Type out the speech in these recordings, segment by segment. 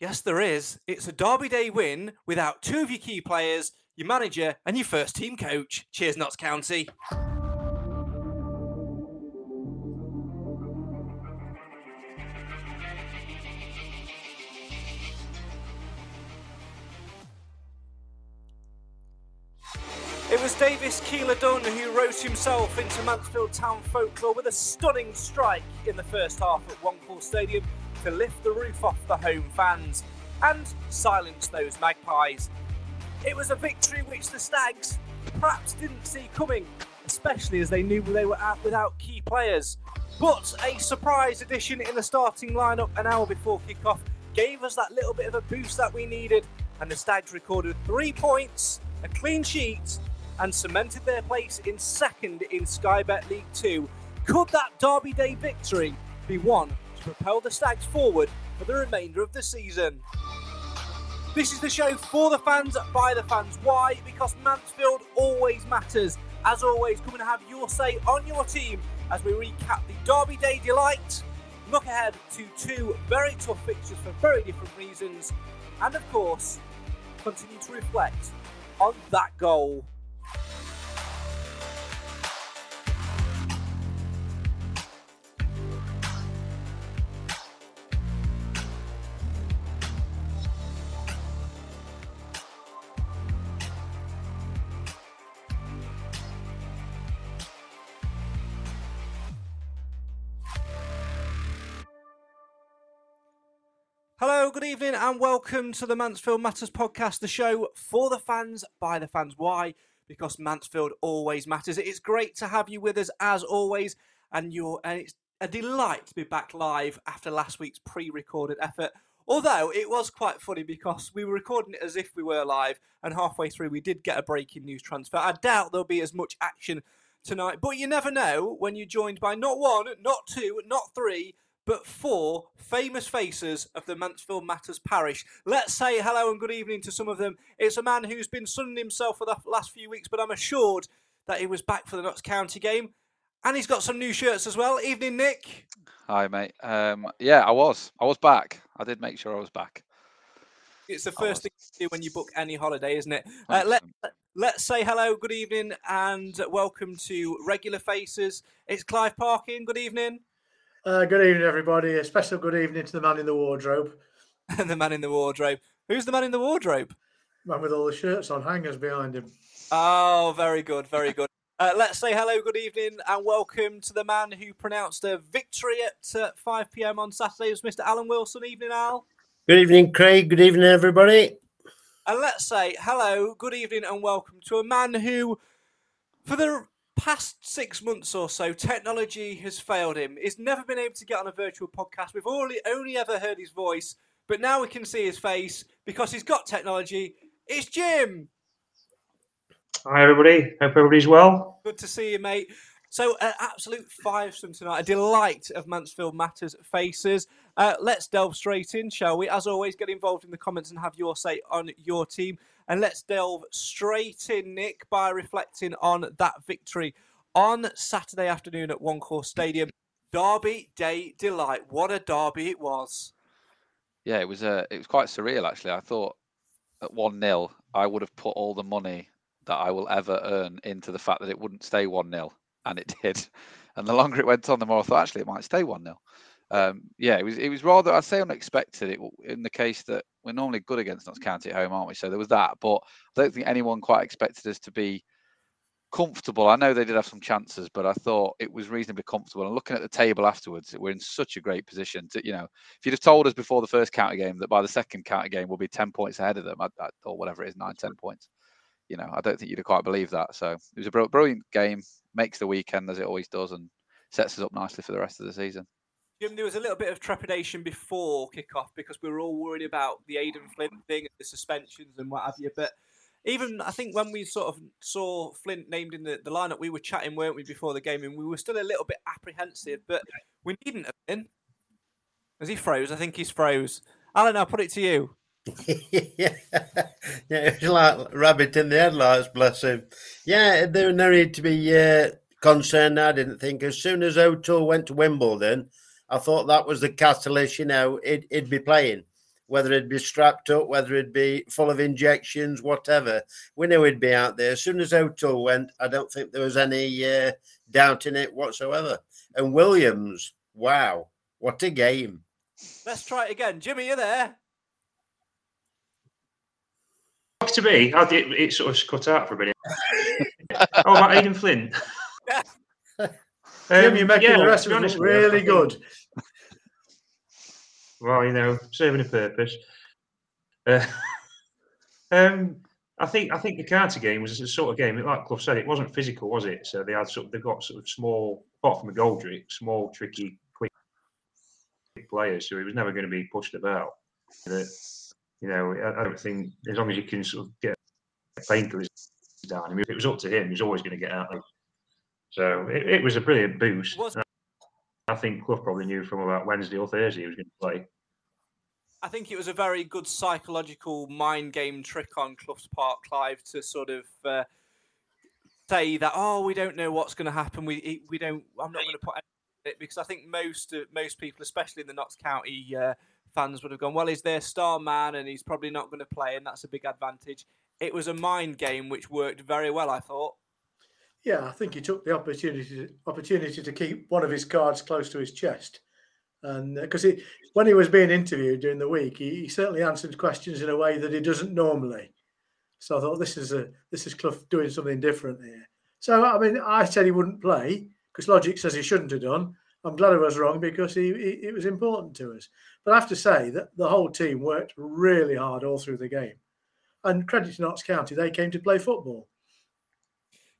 Yes, there is. It's a Derby Day win without two of your key players, your manager, and your first team coach. Cheers, Notts County. It was Davis Keillor-Dunn who wrote himself into Mansfield Town folklore with a stunning strike in the first half at One Stadium to lift the roof off the home fans and silence those magpies. It was a victory which the Stags perhaps didn't see coming, especially as they knew they were out without key players. But a surprise addition in the starting lineup an hour before kickoff gave us that little bit of a boost that we needed, and the Stags recorded three points, a clean sheet, and cemented their place in second in Sky Bet League 2. Could that Derby Day victory be won to propel the Stags forward for the remainder of the season. This is the show for the fans, by the fans. Why? Because Mansfield always matters. As always, come and have your say on your team as we recap the Derby Day delight, look ahead to two very tough fixtures for very different reasons, and of course, continue to reflect on that goal. Good evening, and welcome to the Mansfield Matters podcast, the show for the fans, by the fans. Why? Because Mansfield always matters. It is great to have you with us as always, and you're and it's a delight to be back live after last week's pre-recorded effort. Although it was quite funny because we were recording it as if we were live, and halfway through we did get a breaking news transfer. I doubt there'll be as much action tonight, but you never know when you're joined by not one, not two, not three but four famous faces of the Mansfield Matters parish. Let's say hello and good evening to some of them. It's a man who's been sunning himself for the last few weeks, but I'm assured that he was back for the Notts County game. And he's got some new shirts as well. Evening, Nick. Hi, mate. Um, yeah, I was. I was back. I did make sure I was back. It's the first thing you do when you book any holiday, isn't it? Uh, let, let's say hello, good evening, and welcome to Regular Faces. It's Clive Parkin. Good evening. Uh, good evening, everybody. A special good evening to the man in the wardrobe. and the man in the wardrobe. Who's the man in the wardrobe? Man with all the shirts on hangers behind him. Oh, very good, very good. Uh, let's say hello, good evening, and welcome to the man who pronounced a victory at uh, 5 pm on Saturday. It was Mr. Alan Wilson. Evening, Al. Good evening, Craig. Good evening, everybody. And let's say hello, good evening, and welcome to a man who, for the past six months or so, technology has failed him. He's never been able to get on a virtual podcast. We've only only ever heard his voice, but now we can see his face because he's got technology. It's Jim. Hi, everybody. Hope everybody's well. Good to see you, mate. So, an uh, absolute five from tonight. A delight of Mansfield Matters faces. Uh, let's delve straight in, shall we? As always, get involved in the comments and have your say on your team. And let's delve straight in, Nick, by reflecting on that victory on Saturday afternoon at One Call Stadium. Derby Day Delight. What a derby it was. Yeah, it was uh, it was quite surreal actually. I thought at 1 0, I would have put all the money that I will ever earn into the fact that it wouldn't stay 1 0, and it did. And the longer it went on, the more I thought actually it might stay 1 0. Um, yeah, it was it was rather I'd say unexpected. It, in the case that we're normally good against Notts County at home, aren't we? So there was that, but I don't think anyone quite expected us to be comfortable. I know they did have some chances, but I thought it was reasonably comfortable. And looking at the table afterwards, we're in such a great position. To, you know, if you'd have told us before the first county game that by the second county game we'll be ten points ahead of them, I, I, or whatever it is, nine, ten points. You know, I don't think you'd quite believe that. So it was a brilliant game. Makes the weekend as it always does, and sets us up nicely for the rest of the season. Jim, there was a little bit of trepidation before kickoff because we were all worried about the Aden Flint thing, the suspensions and what have you. But even I think when we sort of saw Flint named in the, the lineup, we were chatting, weren't we, before the game, and we were still a little bit apprehensive, but we needn't have been. As he froze, I think he's froze. Alan, I'll put it to you. yeah, it's like rabbit in the headlights, bless him. Yeah, there no need to be uh, concerned. I didn't think. As soon as O'Toole went to Wimbledon, I thought that was the catalyst. You know, it, it'd be playing whether it'd be strapped up, whether it'd be full of injections, whatever. We knew he'd be out there. As soon as O'Toole went, I don't think there was any uh, doubt in it whatsoever. And Williams, wow, what a game. Let's try it again. Jimmy, you there? To be, it, it sort of cut out for a minute. oh, about Aden Flint. um, Jim, you're making yeah, the rest of it really good well, you know, serving a purpose. Uh, um, I think I think the counter game was a sort of game. Like Clough said, it wasn't physical, was it? So they had sort of, they've got sort of small, apart from McGoldrick, small, tricky, quick players. So he was never going to be pushed about. That you know, I, I, don't think as long as you can sort of get painkillers down. I mean, if it was up to him, he's always going to get out. So it, it was a brilliant boost. I think Clough probably knew from about Wednesday or Thursday he was going to play. I think it was a very good psychological mind game trick on Clough's part, Clive, to sort of uh, say that oh, we don't know what's going to happen. We we don't. I'm not going to put it because I think most uh, most people, especially in the Notts County uh, fans, would have gone, well, he's their star man, and he's probably not going to play, and that's a big advantage. It was a mind game which worked very well, I thought. Yeah, I think he took the opportunity opportunity to keep one of his cards close to his chest, and because uh, when he was being interviewed during the week, he, he, certainly answered questions in a way that he doesn't normally. So I thought this is a this is Clough doing something different here. So I mean, I said he wouldn't play because logic says he shouldn't have done. I'm glad I was wrong because he, he it was important to us. But I have to say that the whole team worked really hard all through the game, and credit to Notts County, they came to play football.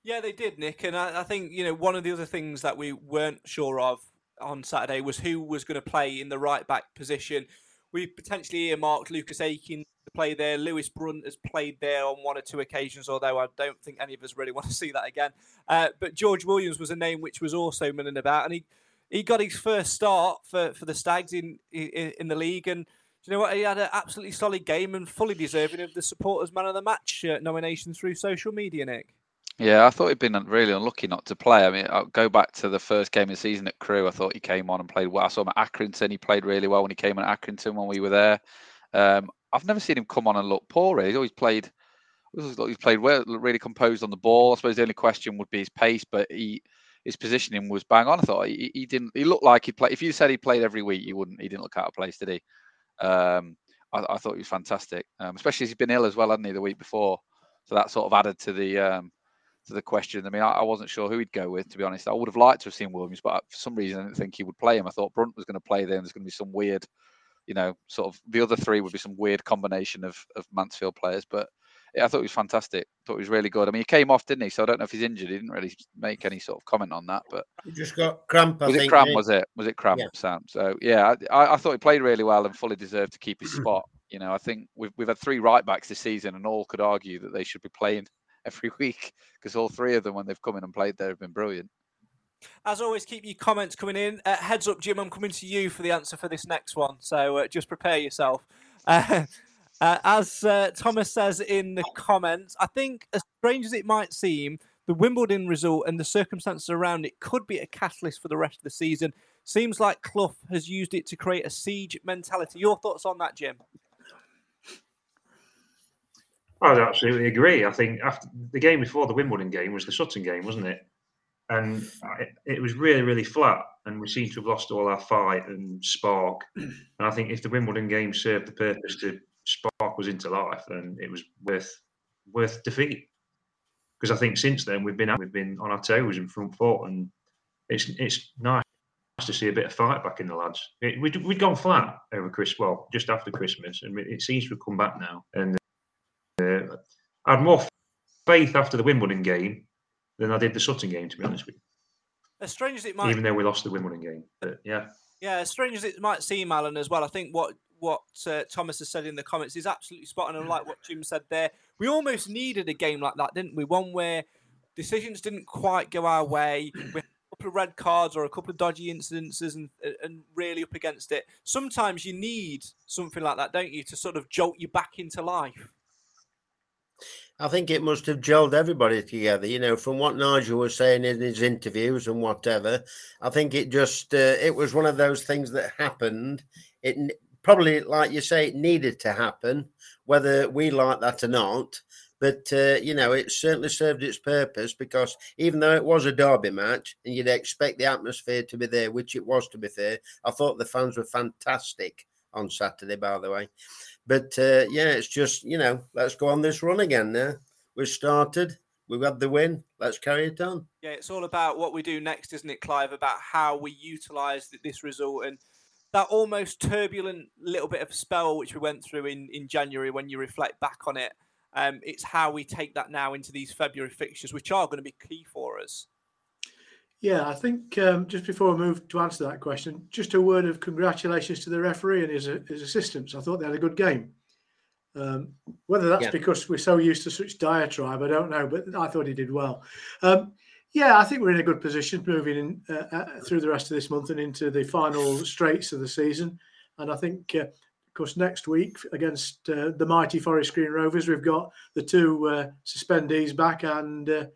Yeah, they did, Nick. And I, I, think, you know, one of the other things that we weren't sure of on Saturday was who was going to play in the right back position. We potentially earmarked Lucas Akin to play there. Lewis Brunt has played there on one or two occasions, although I don't think any of us really want to see that again. Uh, but George Williams was a name which was also milling about, and he, he got his first start for, for the Stags in, in, in the league. And do you know what? He had an absolutely solid game and fully deserving of the supporters man of the match uh, nomination through social media, Nick. Yeah, I thought he'd been really unlucky not to play. I mean, I'll go back to the first game of the season at Crewe. I thought he came on and played well. I saw him at Accrington. He played really well when he came on at Accrington when we were there. Um, I've never seen him come on and look poor. Really, he's always played. He's played well, really composed on the ball. I suppose the only question would be his pace, but he his positioning was bang on. I thought he, he didn't. He looked like he played. If you said he played every week, you wouldn't. He didn't look out of place, did he? Um, I, I, thought he was fantastic, um, especially as he's been ill as well, hadn't he, the week before? So that sort of added to the um, to the question. I mean, I, I, wasn't sure who he'd go with, to be honest. I would have liked to have seen Williams, but for some reason, I didn't think he would play him. I thought Brunt was going to play there, and there's going to be some weird, you know, sort of the other three would be some weird combination of, of Mansfield players. But I thought he was fantastic. Thought he was really good. I mean, he came off, didn't he? So I don't know if he's injured. He didn't really make any sort of comment on that. But he just got cramp. I was think, it cramp? Was it? Was it cramp, yeah. Sam? So yeah, I, I, thought he played really well and fully deserved to keep his spot. You know, I think we've we've had three right backs this season, and all could argue that they should be playing every week because all three of them, when they've come in and played there, have been brilliant. As always, keep your comments coming in. Uh, heads up, Jim, I'm coming to you for the answer for this next one. So uh, just prepare yourself. Uh, uh, as uh, Thomas says in the comments, I think, as strange as it might seem, the Wimbledon result and the circumstances around it could be a catalyst for the rest of the season. Seems like Clough has used it to create a siege mentality. Your thoughts on that, Jim? I'd absolutely agree. I think after the game before the Wimbledon game was the Sutton game, wasn't it? And it, was really, really flat, and we seem to have lost all our fight and spark. And I think if the Wimbledon game served the purpose to spark us into life, then it was worth worth defeat. Because I think since then we've been we've been on our toes in front foot, and it's it's nice to see a bit of fight back in the lads. It, we'd, we'd gone flat over Chris, well, just after Christmas, and it seems to have come back now. And uh, I had more faith after the Wimbledon game than I did the Sutton game, to be honest with you. As strange as it might, even though we lost the Wimbledon game, but yeah, yeah, as strange as it might seem, Alan, as well. I think what what uh, Thomas has said in the comments is absolutely spot on. And like what Jim said there, we almost needed a game like that, didn't we? One where decisions didn't quite go our way. We a couple of red cards or a couple of dodgy incidences and and really up against it. Sometimes you need something like that, don't you, to sort of jolt you back into life. I think it must have gelled everybody together. You know, from what Nigel was saying in his interviews and whatever, I think it just uh, it was one of those things that happened. It probably, like you say, it needed to happen, whether we like that or not. But uh, you know, it certainly served its purpose because even though it was a derby match, and you'd expect the atmosphere to be there, which it was to be fair, I thought the fans were fantastic on Saturday. By the way, but uh, yeah, it's just you know, let's go on this run again. Now we've started, we've had the win. Let's carry it on. Yeah, it's all about what we do next, isn't it, Clive? About how we utilise this result and that almost turbulent little bit of spell which we went through in in January. When you reflect back on it, um, it's how we take that now into these February fixtures, which are going to be key for us. Yeah, I think um, just before I move to answer that question, just a word of congratulations to the referee and his, his assistants. I thought they had a good game. Um, whether that's yeah. because we're so used to such diatribe, I don't know, but I thought he did well. Um, yeah, I think we're in a good position moving in, uh, uh, through the rest of this month and into the final straights of the season. And I think, uh, of course, next week against uh, the mighty Forest Green Rovers, we've got the two uh, suspendees back and uh,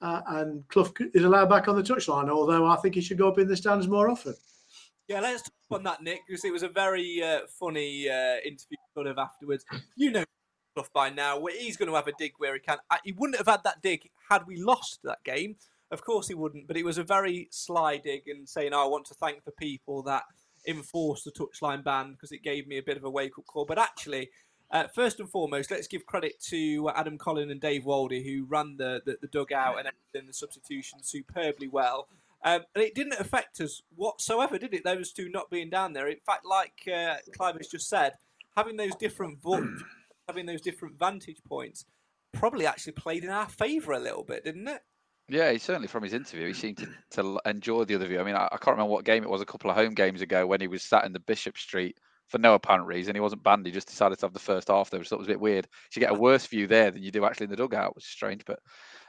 and Clough is allowed back on the touchline, although I think he should go up in the stands more often. Yeah, let's talk on that, Nick, because it was a very funny interview sort of afterwards. You know Clough by now. He's going to have a dig where he can. He wouldn't have had that dig had we lost that game. Of course he wouldn't, but it was a very sly dig and saying, oh, I want to thank the people that enforced the touchline ban because it gave me a bit of a wake up call. But actually, uh, first and foremost, let's give credit to Adam Collin and Dave Waldie, who ran the, the, the dugout and then the substitution superbly well. Um, and it didn't affect us whatsoever, did it? Those two not being down there. In fact, like uh, Clive has just said, having those different having those different vantage points probably actually played in our favour a little bit, didn't it? Yeah, he certainly from his interview, he seemed to, to enjoy the other view. I mean, I, I, can't remember what game it was a couple of home games ago when he was sat in the Bishop Street for no apparent reason. He wasn't banned. He just decided to have the first half there, which I thought was a bit weird. You get a worse view there than you do actually in the dugout, which is strange. But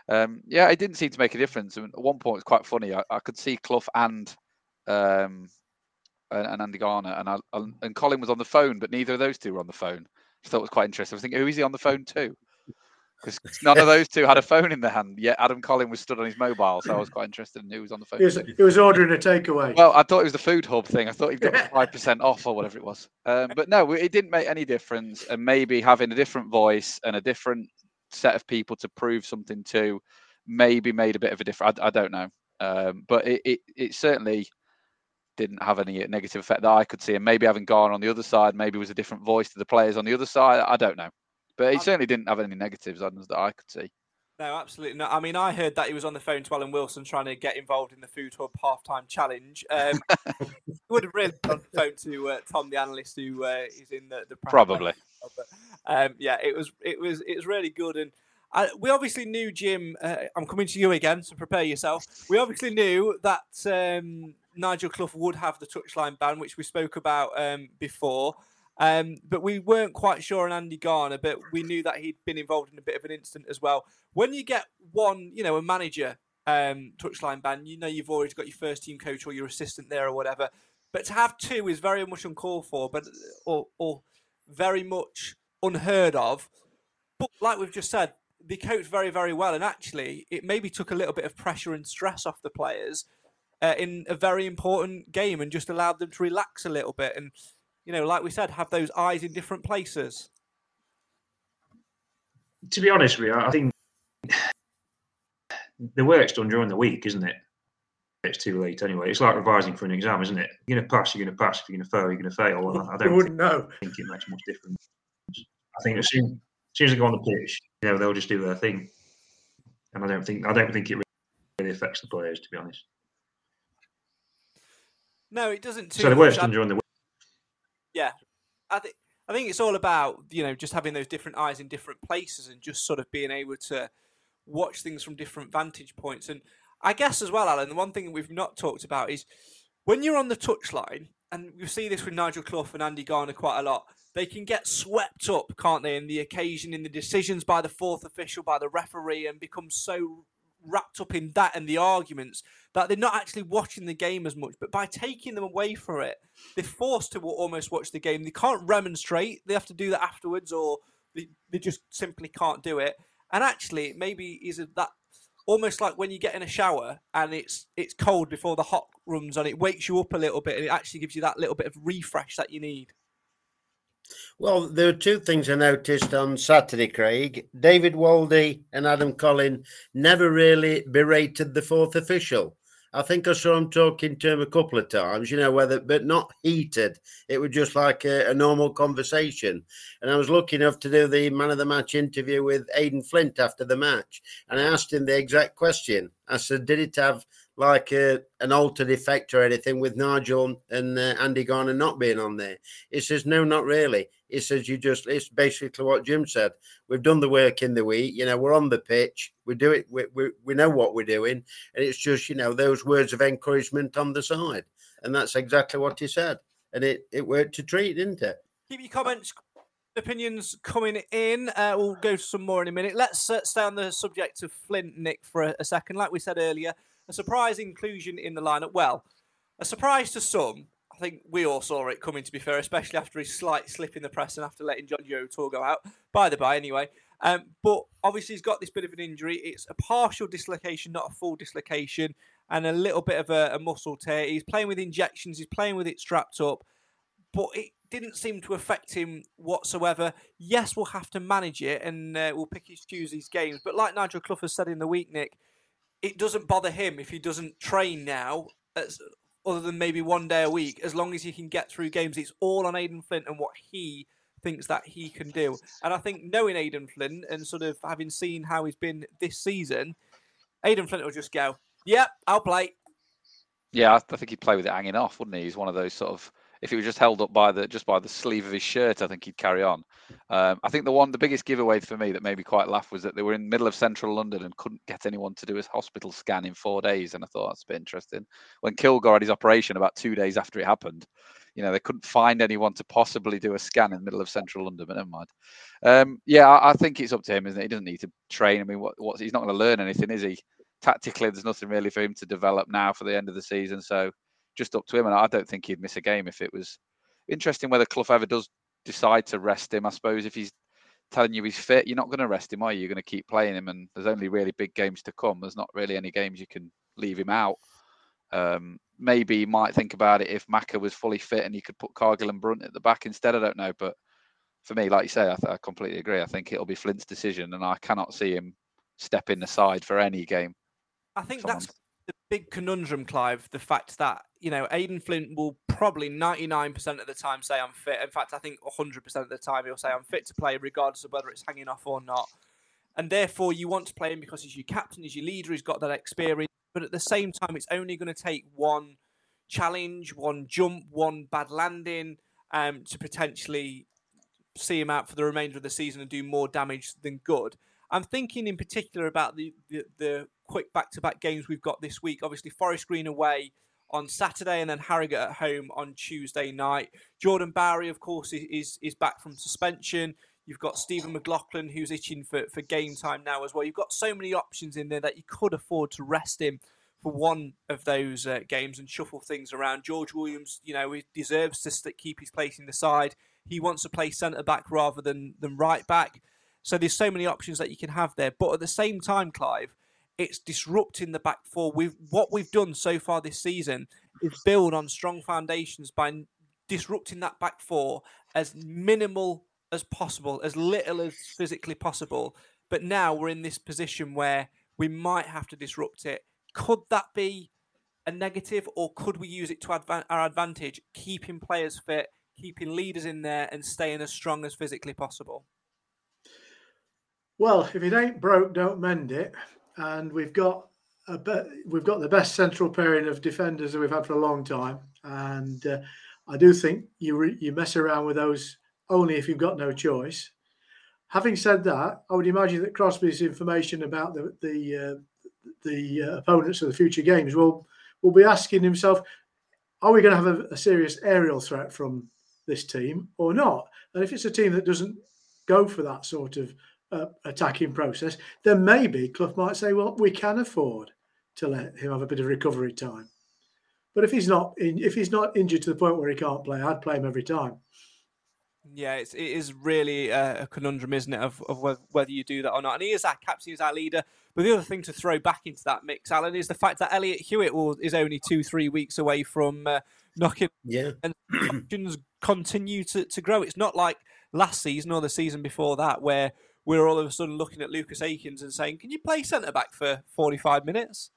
um, yeah, it didn't seem to make a difference. And at one point, it's quite funny. I, I, could see Clough and um, and, Andy Garner and I, and Collin was on the phone, but neither of those two were on the phone. I thought it was quite interesting. I was thinking, who is he on the phone to? Because none of those two had a phone in their hand. Yet Adam Collin was stood on his mobile, so I was quite interested in who was on the phone. He was, he was ordering a takeaway. Well, I thought it was the food hub thing. I thought he'd got five percent off or whatever it was. Um, but no, it didn't make any difference. And maybe having a different voice and a different set of people to prove something to, maybe made a bit of a difference. I, I don't know, um, but it, it, it certainly didn't have any negative effect that I could see. And maybe having Garner on the other side, maybe was a different voice to the players on the other side. I don't know. But he certainly didn't have any negatives on us that I could see. No, absolutely not. I mean, I heard that he was on the phone to Alan Wilson trying to get involved in the Food Hub halftime challenge. Um, he would have really on the phone to uh, Tom, the analyst who uh, is in the, the probably. But, um, yeah, it was it was it was really good, and I, we obviously knew Jim. Uh, I'm coming to you again, so prepare yourself. We obviously knew that um, Nigel Clough would have the touchline ban, which we spoke about um, before. Um, but we weren't quite sure on Andy Garner, but we knew that he'd been involved in a bit of an incident as well. When you get one, you know, a manager um, touchline ban, you know you've already got your first team coach or your assistant there or whatever. But to have two is very much uncalled for, but or or very much unheard of. But like we've just said, they coached very very well, and actually it maybe took a little bit of pressure and stress off the players uh, in a very important game, and just allowed them to relax a little bit, and you know, like we said, have those eyes in different places. To be honest with you, I think the work's done during the week, isn't it? It's too late anyway. It's like revising for an exam, isn't it? You're going to pass, you're going to pass. If you're going to fail, you're going to fail. I don't wouldn't know. think it makes much difference. I think as soon, as soon as they go on the pitch, you know, they'll just do their thing. And I don't think I don't think it really affects the players, to be honest. No, it doesn't. Too So the work's done during the week. Yeah, I think I think it's all about you know just having those different eyes in different places and just sort of being able to watch things from different vantage points. And I guess as well, Alan, the one thing we've not talked about is when you're on the touchline, and you see this with Nigel Clough and Andy Garner quite a lot. They can get swept up, can't they, in the occasion, in the decisions by the fourth official, by the referee, and become so wrapped up in that and the arguments that they're not actually watching the game as much. But by taking them away from it, they're forced to almost watch the game. They can't remonstrate. They have to do that afterwards, or they, they just simply can't do it. And actually, maybe is that almost like when you get in a shower and it's it's cold before the hot runs on. It wakes you up a little bit, and it actually gives you that little bit of refresh that you need. Well, there were two things I noticed on Saturday, Craig. David Waldy and Adam Collin never really berated the fourth official. I think I saw him talking to him a couple of times, you know, whether, but not heated. It was just like a, a normal conversation. And I was lucky enough to do the man of the match interview with Aden Flint after the match. And I asked him the exact question. I said, Did it have like a, an altered effect or anything with Nigel and uh, Andy Garner not being on there? He says, No, not really. He says, You just, it's basically what Jim said. We've done the work in the week. You know, we're on the pitch. We do it. We, we, we know what we're doing. And it's just, you know, those words of encouragement on the side. And that's exactly what he said. And it, it worked to treat, didn't it? Keep your comments, opinions coming in. Uh, we'll go to some more in a minute. Let's uh, stay on the subject of Flint, Nick, for a, a second. Like we said earlier, a surprise inclusion in the lineup. Well, a surprise to some. I think we all saw it coming, to be fair, especially after his slight slip in the press and after letting John Joe go out. By the by, anyway. Um, but obviously, he's got this bit of an injury. It's a partial dislocation, not a full dislocation, and a little bit of a, a muscle tear. He's playing with injections, he's playing with it strapped up, but it didn't seem to affect him whatsoever. Yes, we'll have to manage it and uh, we'll pick his choose these games. But like Nigel Clough has said in the week, Nick, it doesn't bother him if he doesn't train now, as, other than maybe one day a week, as long as he can get through games. It's all on Aden Flint and what he thinks that he can do. And I think knowing Aden Flint and sort of having seen how he's been this season, Aden Flint will just go, "Yep, I'll play." Yeah, I think he'd play with it hanging off, wouldn't he? He's one of those sort of. If he was just held up by the just by the sleeve of his shirt, I think he'd carry on. Um, I think the one, the biggest giveaway for me that made me quite laugh was that they were in the middle of central London and couldn't get anyone to do his hospital scan in four days, and I thought that's a bit interesting. When Kilgour had his operation about two days after it happened, you know they couldn't find anyone to possibly do a scan in the middle of central London. But never mind. Um, yeah, I, I think it's up to him, isn't it? He doesn't need to train. I mean, what, what's he's not going to learn anything, is he? Tactically, there's nothing really for him to develop now for the end of the season. So just up to him. And I don't think he'd miss a game if it was interesting whether Clough ever does decide to rest him. I suppose if he's telling you he's fit, you're not going to rest him, are you? You're going to keep playing him, and there's only really big games to come. There's not really any games you can leave him out. Um, maybe he might think about it if Maka was fully fit and he could put Cargill and Brunt at the back instead. I don't know, but for me, like you say, I, th- I completely agree. I think it'll be Flint's decision, and I cannot see him stepping aside for any game. I think that's big conundrum, Clive. The fact that you know Aden Flint will probably ninety nine percent of the time say I'm fit. In fact, I think hundred percent of the time he'll say I'm fit to play, regardless of whether it's hanging off or not. And therefore, you want to play him because he's your captain, he's your leader, he's got that experience. But at the same time, it's only going to take one challenge, one jump, one bad landing um, to potentially see him out for the remainder of the season and do more damage than good. I'm thinking in particular about the, the, the quick back to back games we've got this week. Obviously, Forest Green away on Saturday and then Harrogate at home on Tuesday night. Jordan Bowery, of course, is, is, back from suspension. You've got Stephen McLaughlin who's itching for, for game time now as well. You've got so many options in there that you could afford to rest him for one of those uh, games and shuffle things around. George Williams, you know, he deserves to st- keep his place in the side. He wants to play centre back rather than than right back. So there's so many options that you can have there. But at the same time, Clive, it's disrupting the back four. We've what we've done so far this season is build on strong foundations by disrupting that back four as minimal as possible, as little as physically possible. But now we're in this position where we might have to disrupt it. Could that be a negative, or could we use it to advan- our advantage, keeping players fit, keeping leaders in there, and staying as strong as physically possible? Well, if it ain't broke, don't mend it. And we've got a be- we've got the best central pairing of defenders that we've had for a long time. And uh, I do think you re- you mess around with those only if you've got no choice. Having said that, I would imagine that Crosby's information about the the uh, the uh, opponents of the future games will will be asking himself, are we going to have a, a serious aerial threat from this team or not? And if it's a team that doesn't go for that sort of uh, attacking process, then maybe Clough might say, well, we can afford to let him have a bit of recovery time. But if he's not in, if he's not injured to the point where he can't play, I'd play him every time. Yeah, it's, it is really a, a conundrum, isn't it, of, of whether, whether you do that or not. And he is our captain, he's our leader. But the other thing to throw back into that mix, Alan, is the fact that Elliott Hewitt will, is only two, three weeks away from uh, knocking. Yeah. And options continue to, to grow. It's not like last season or the season before that where we're all of a sudden looking at Lucas Akins and saying, "Can you play centre back for forty-five minutes?"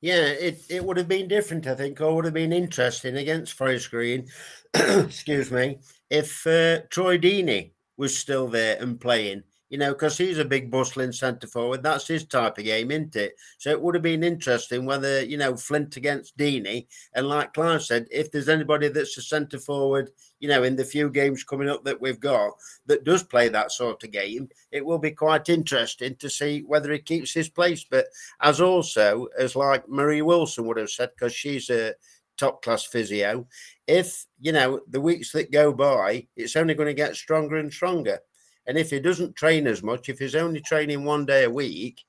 Yeah, it, it would have been different, I think, or would have been interesting against Forest Green. excuse me, if uh, Troy Deeney was still there and playing, you know, because he's a big bustling centre forward. That's his type of game, isn't it? So it would have been interesting whether, you know, Flint against Deeney. And like Clive said, if there's anybody that's a centre forward, you know, in the few games coming up that we've got that does play that sort of game, it will be quite interesting to see whether he keeps his place. But as also, as like Marie Wilson would have said, because she's a top class physio, if, you know, the weeks that go by, it's only going to get stronger and stronger. And if he doesn't train as much, if he's only training one day a week,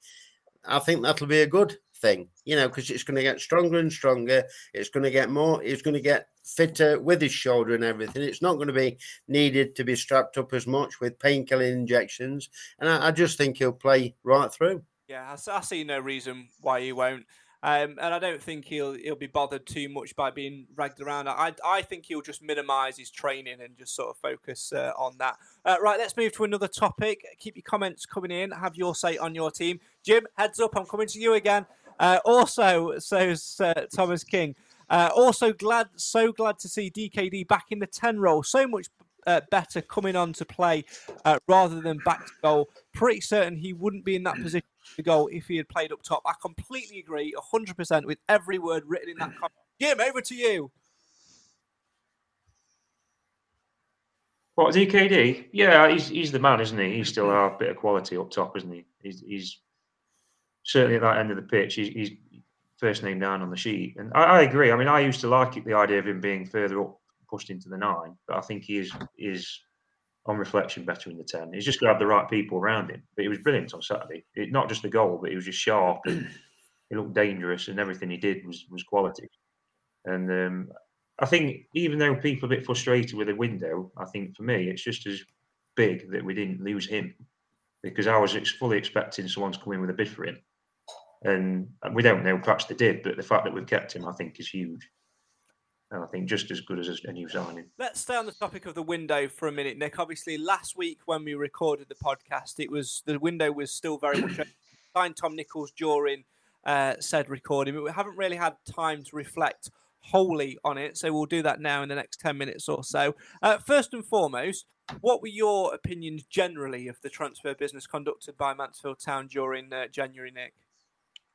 I think that'll be a good thing, you know, because it's going to get stronger and stronger. It's going to get more, it's going to get fitter with his shoulder and everything. It's not going to be needed to be strapped up as much with painkilling injections. And I, I just think he'll play right through. Yeah, I see no reason why he won't. Um, and I don't think he'll he'll be bothered too much by being ragged around. I I think he'll just minimise his training and just sort of focus uh, on that. Uh, right, let's move to another topic. Keep your comments coming in. Have your say on your team. Jim, heads up, I'm coming to you again. Uh, also, says uh, Thomas King. Uh, also, glad so glad to see DKD back in the ten role. So much uh, better coming on to play uh, rather than back to goal. Pretty certain he wouldn't be in that position to goal if he had played up top. I completely agree, 100% with every word written in that comment. Jim, over to you. What DKD? Yeah, he's he's the man, isn't he? He's still a bit of quality up top, isn't he? He's, he's certainly at that end of the pitch. He's, he's first name down on the sheet, and I, I, agree. I mean, I used to like it, the idea of him being further up, pushed into the nine, but I think he is is on reflection better in the ten. He's just have the right people around him. But he was brilliant on Saturday. It, not just the goal, but he was just sharp and he looked dangerous, and everything he did was was quality. And um, I think even though people are a bit frustrated with the window, I think for me it's just as big that we didn't lose him because I was fully expecting someone to come in with a bid for him, and we don't know. Perhaps they did, but the fact that we've kept him, I think, is huge. And I think just as good as a new signing. Let's stay on the topic of the window for a minute, Nick. Obviously, last week when we recorded the podcast, it was the window was still very much signed Tom Nicholls during uh, said recording, but we haven't really had time to reflect wholly on it. So we'll do that now in the next 10 minutes or so. Uh, first and foremost, what were your opinions generally of the transfer business conducted by Mansfield Town during uh, January, Nick?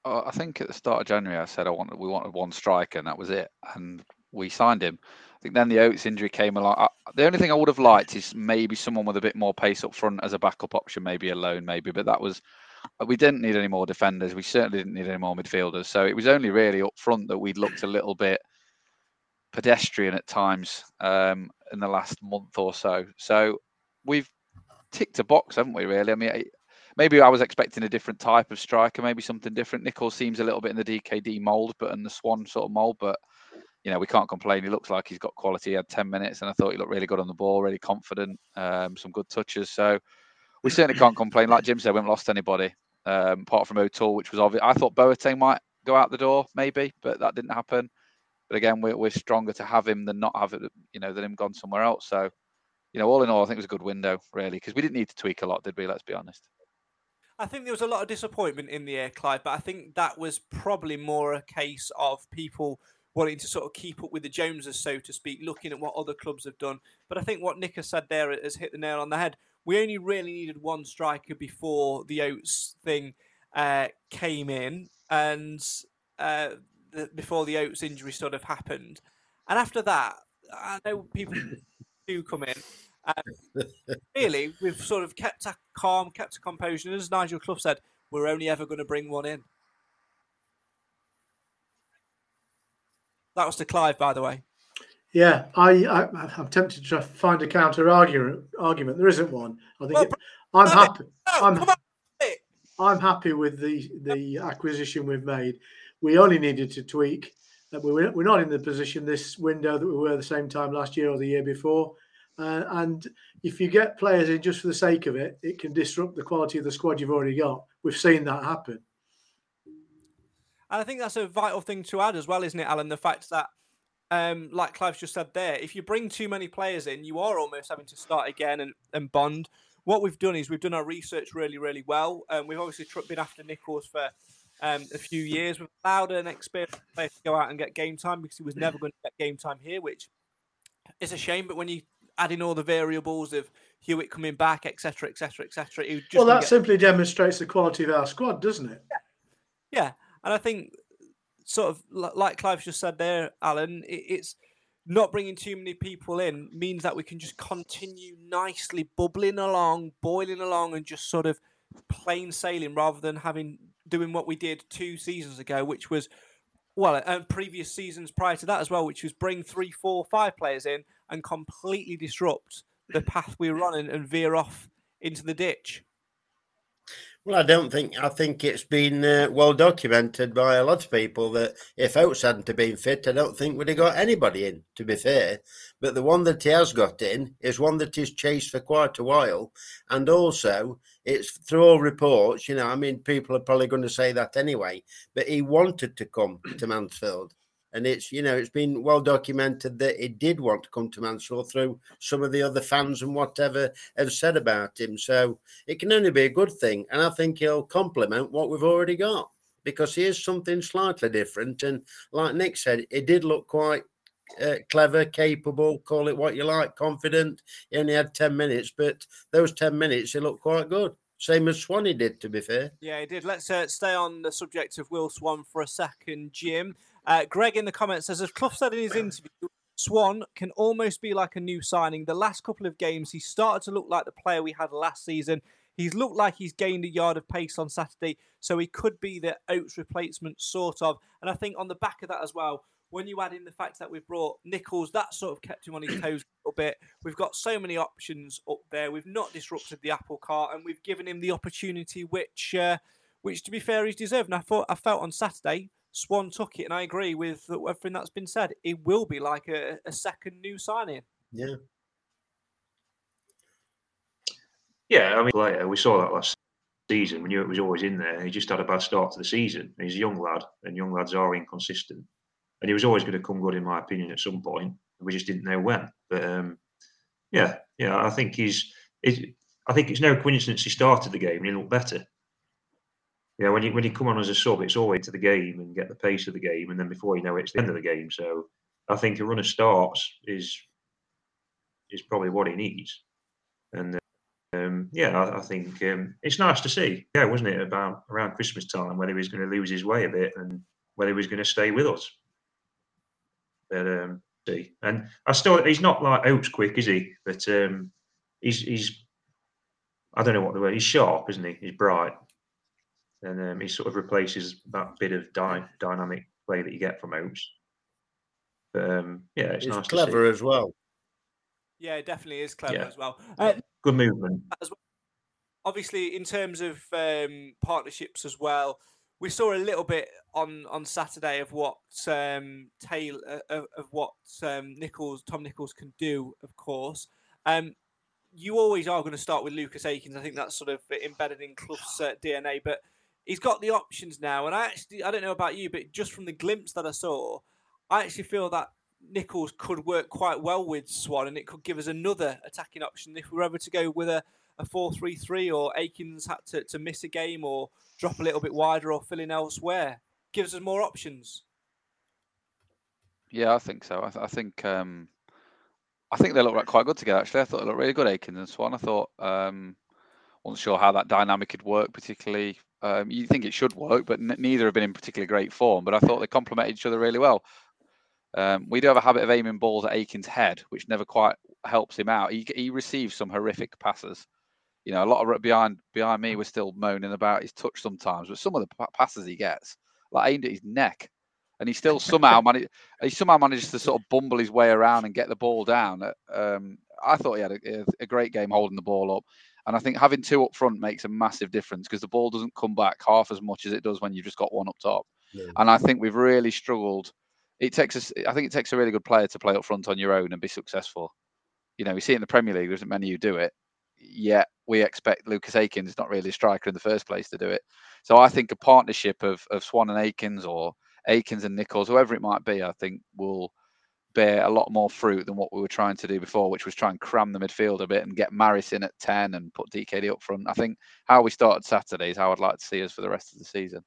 Uh, I think at the start of January, I said I wanted we wanted one striker, and that was it. And we signed him. I think then the Oates injury came along. I, the only thing I would have liked is maybe someone with a bit more pace up front as a backup option, maybe a loan, maybe. But that was we didn't need any more defenders. We certainly didn't need any more midfielders. So it was only really up front that we'd looked a little bit pedestrian at times um, in the last month or so. So we've ticked a box, haven't we? Really? I mean, maybe I was expecting a different type of striker, maybe something different. Nicholls seems a little bit in the DKD mould, but in the Swan sort of mould. But you know, we can't complain. He looks like he's got quality. He had 10 minutes, and I thought he looked really good on the ball, really confident, um, some good touches. So we certainly can't complain. Like Jim said, we haven't lost anybody um, apart from O'Toole, which was obvious. I thought Boateng might go out the door, maybe, but that didn't happen. But again, we're, we're stronger to have him than not have it, you know, than him gone somewhere else. So, you know, all in all, I think it was a good window, really, because we didn't need to tweak a lot, did we? Let's be honest. I think there was a lot of disappointment in the air, Clive, but I think that was probably more a case of people wanting to sort of keep up with the Joneses, so to speak, looking at what other clubs have done. But I think what Nick has said there has hit the nail on the head. We only really needed one striker before the Oates thing uh, came in, and uh, the, before the Oates injury sort of happened. And after that, I know people do come in. Um, really, we've sort of kept a calm, kept a composure. And as Nigel Clough said, we're only ever going to bring one in. That was to Clive, by the way. Yeah, I, I am tempted to find a counter argument. Argument there isn't one. I think well, it, I'm happy. I'm, I'm happy with the the acquisition we've made. We only needed to tweak. That we we're not in the position this window that we were the same time last year or the year before. Uh, and if you get players in just for the sake of it, it can disrupt the quality of the squad you've already got. We've seen that happen. And I think that's a vital thing to add as well, isn't it, Alan? The fact that, um, like Clive just said there, if you bring too many players in, you are almost having to start again and, and bond. What we've done is we've done our research really, really well. Um, we've obviously been after Nicholls for um, a few years. We've allowed an experienced player to go out and get game time because he was never going to get game time here, which is a shame. But when you add in all the variables of Hewitt coming back, etc., etc., etc., well, that get... simply demonstrates the quality of our squad, doesn't it? Yeah. yeah. And I think, sort of like Clive just said there, Alan, it's not bringing too many people in means that we can just continue nicely bubbling along, boiling along, and just sort of plain sailing rather than having doing what we did two seasons ago, which was well, and previous seasons prior to that as well, which was bring three, four, five players in and completely disrupt the path we were on and, and veer off into the ditch. Well, I don't think. I think it's been uh, well documented by a lot of people that if Oates hadn't have been fit, I don't think we'd have got anybody in. To be fair, but the one that he has got in is one that he's chased for quite a while, and also it's through all reports. You know, I mean, people are probably going to say that anyway, but he wanted to come to Mansfield and it's you know it's been well documented that he did want to come to Mansfield through some of the other fans and whatever have said about him. So it can only be a good thing, and I think he'll complement what we've already got because he is something slightly different. And like Nick said, he did look quite uh, clever, capable, call it what you like, confident. He only had 10 minutes, but those 10 minutes, he looked quite good. Same as Swanee did, to be fair. Yeah, he did. Let's uh, stay on the subject of Will Swan for a second, Jim. Uh, Greg in the comments says, as Clough said in his interview, Swan can almost be like a new signing. The last couple of games, he started to look like the player we had last season. He's looked like he's gained a yard of pace on Saturday, so he could be the Oates replacement, sort of. And I think on the back of that as well, when you add in the fact that we've brought Nicholls, that sort of kept him on his toes a little bit. We've got so many options up there. We've not disrupted the apple cart, and we've given him the opportunity, which, uh, which to be fair, he's deserved. And I thought I felt on Saturday Swan took it, and I agree with everything that's been said. It will be like a, a second new signing. Yeah. Yeah, I mean, later we saw that last season. We knew it was always in there. He just had a bad start to the season. He's a young lad, and young lads are inconsistent. And he was always going to come good, in my opinion, at some point. We just didn't know when. But um, yeah, yeah, I think he's. It, I think it's no coincidence he started the game and he looked better you know, when you when you come on as a sub, it's always to the game and get the pace of the game, and then before you know it, it's the end of the game. So I think a runner starts is is probably what he needs. And um, yeah, I, I think um, it's nice to see. Yeah, wasn't it about around Christmas time whether he was going to lose his way a bit and whether he was going to stay with us. But um, see, and I still he's not like Oates quick, is he? But um, he's he's I don't know what the word. He's sharp, isn't he? He's bright and um, he sort of replaces that bit of dy- dynamic play that you get from Oates. But um, yeah, it's, it's nice clever as well. Yeah, it definitely is clever yeah. as well. Uh, good movement. As well. Obviously, in terms of um, partnerships as well, we saw a little bit on on Saturday of what um, Taylor uh, of, of what um, Nicholls Tom Nicholls can do. Of course, um, you always are going to start with Lucas Akins. I think that's sort of embedded in Clough's uh, DNA, but he's got the options now. And I actually, I don't know about you, but just from the glimpse that I saw, I actually feel that Nicholls could work quite well with Swan, and it could give us another attacking option if we were ever to go with a, a 4 3 3 or Akins had to, to miss a game or drop a little bit wider or fill in elsewhere. Gives us more options. Yeah, I think so. I, th- I think um, I think they look like quite good together. Actually, I thought they looked really good, Akins and Swan. I thought um, wasn't sure how that dynamic could work particularly. Um, you think it should work, but n- neither have been in particularly great form. But I thought they complemented each other really well. Um, we do have a habit of aiming balls at Akins' head, which never quite helps him out. He, he receives some horrific passes. You know, a lot of behind behind me, we're still moaning about his touch sometimes, but some of the passes he gets, like aimed at his neck, and he still somehow managed. He somehow manages to sort of bumble his way around and get the ball down. Um, I thought he had a, a, great game holding the ball up, and I think having two up front makes a massive difference because the ball doesn't come back half as much as it does when you've just got one up top. Yeah. And I think we've really struggled. It takes us. I think it takes a really good player to play up front on your own and be successful. You know, we see it in the Premier League. There isn't many who do it. Yet we expect Lucas Akins, not really a striker in the first place, to do it. So I think a partnership of of Swan and Akins or Akins and Nicholls, whoever it might be, I think will bear a lot more fruit than what we were trying to do before, which was try and cram the midfield a bit and get Maris in at 10 and put DKD up front. I think how we started Saturday is how I'd like to see us for the rest of the season.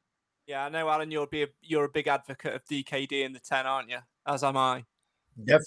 Yeah, I know, Alan, you'll be a, you're a big advocate of DKD in the 10, aren't you? As am I. Yep.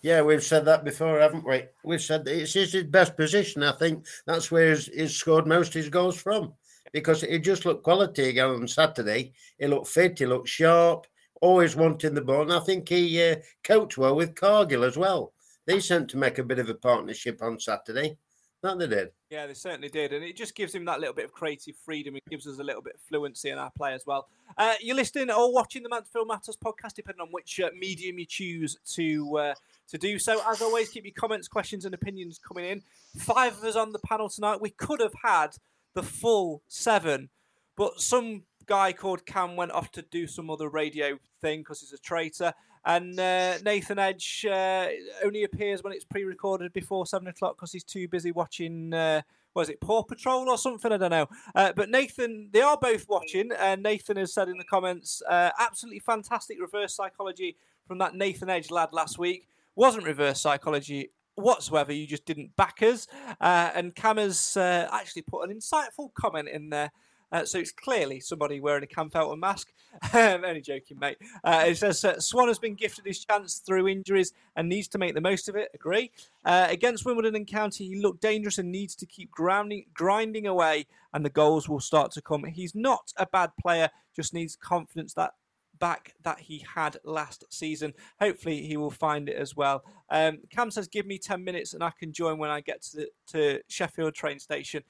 Yeah, we've said that before, haven't we? We've said that it's his best position. I think that's where he's, he's scored most of his goals from because he just looked quality again on Saturday. He looked fit, he looked sharp, always wanting the ball. And I think he uh, coped well with Cargill as well. They sent to make a bit of a partnership on Saturday. That they did. Yeah, they certainly did. And it just gives him that little bit of creative freedom. It gives us a little bit of fluency in our play as well. Uh, you're listening or watching the Mansfield Matters podcast, depending on which uh, medium you choose to uh, to do so. As always, keep your comments, questions, and opinions coming in. Five of us on the panel tonight. We could have had the full seven, but some guy called Cam went off to do some other radio thing because he's a traitor. And uh, Nathan Edge uh, only appears when it's pre-recorded before seven o'clock because he's too busy watching. Uh, was it Paw Patrol or something? I don't know. Uh, but Nathan, they are both watching, and Nathan has said in the comments, uh, absolutely fantastic reverse psychology from that Nathan Edge lad last week. Wasn't reverse psychology whatsoever. You just didn't back us. Uh, and Cam has uh, actually put an insightful comment in there. Uh, so it's clearly somebody wearing a Cam Felton mask. I'm only joking, mate. Uh, it says uh, Swan has been gifted his chance through injuries and needs to make the most of it. Agree. Uh, against Wimbledon and County, he looked dangerous and needs to keep grounding, grinding away, and the goals will start to come. He's not a bad player, just needs confidence that back that he had last season. Hopefully, he will find it as well. Um, Cam says, "Give me ten minutes, and I can join when I get to the, to Sheffield train station."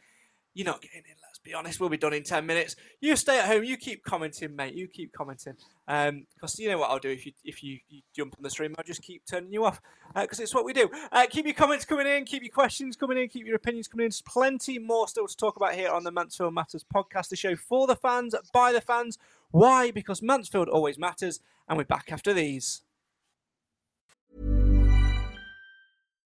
You're not getting in. Be honest. We'll be done in ten minutes. You stay at home. You keep commenting, mate. You keep commenting. Um, because you know what I'll do if you if you, you jump on the stream, I'll just keep turning you off because uh, it's what we do. Uh, keep your comments coming in. Keep your questions coming in. Keep your opinions coming in. There's plenty more still to talk about here on the Mansfield Matters podcast, the show for the fans, by the fans. Why? Because Mansfield always matters, and we're back after these.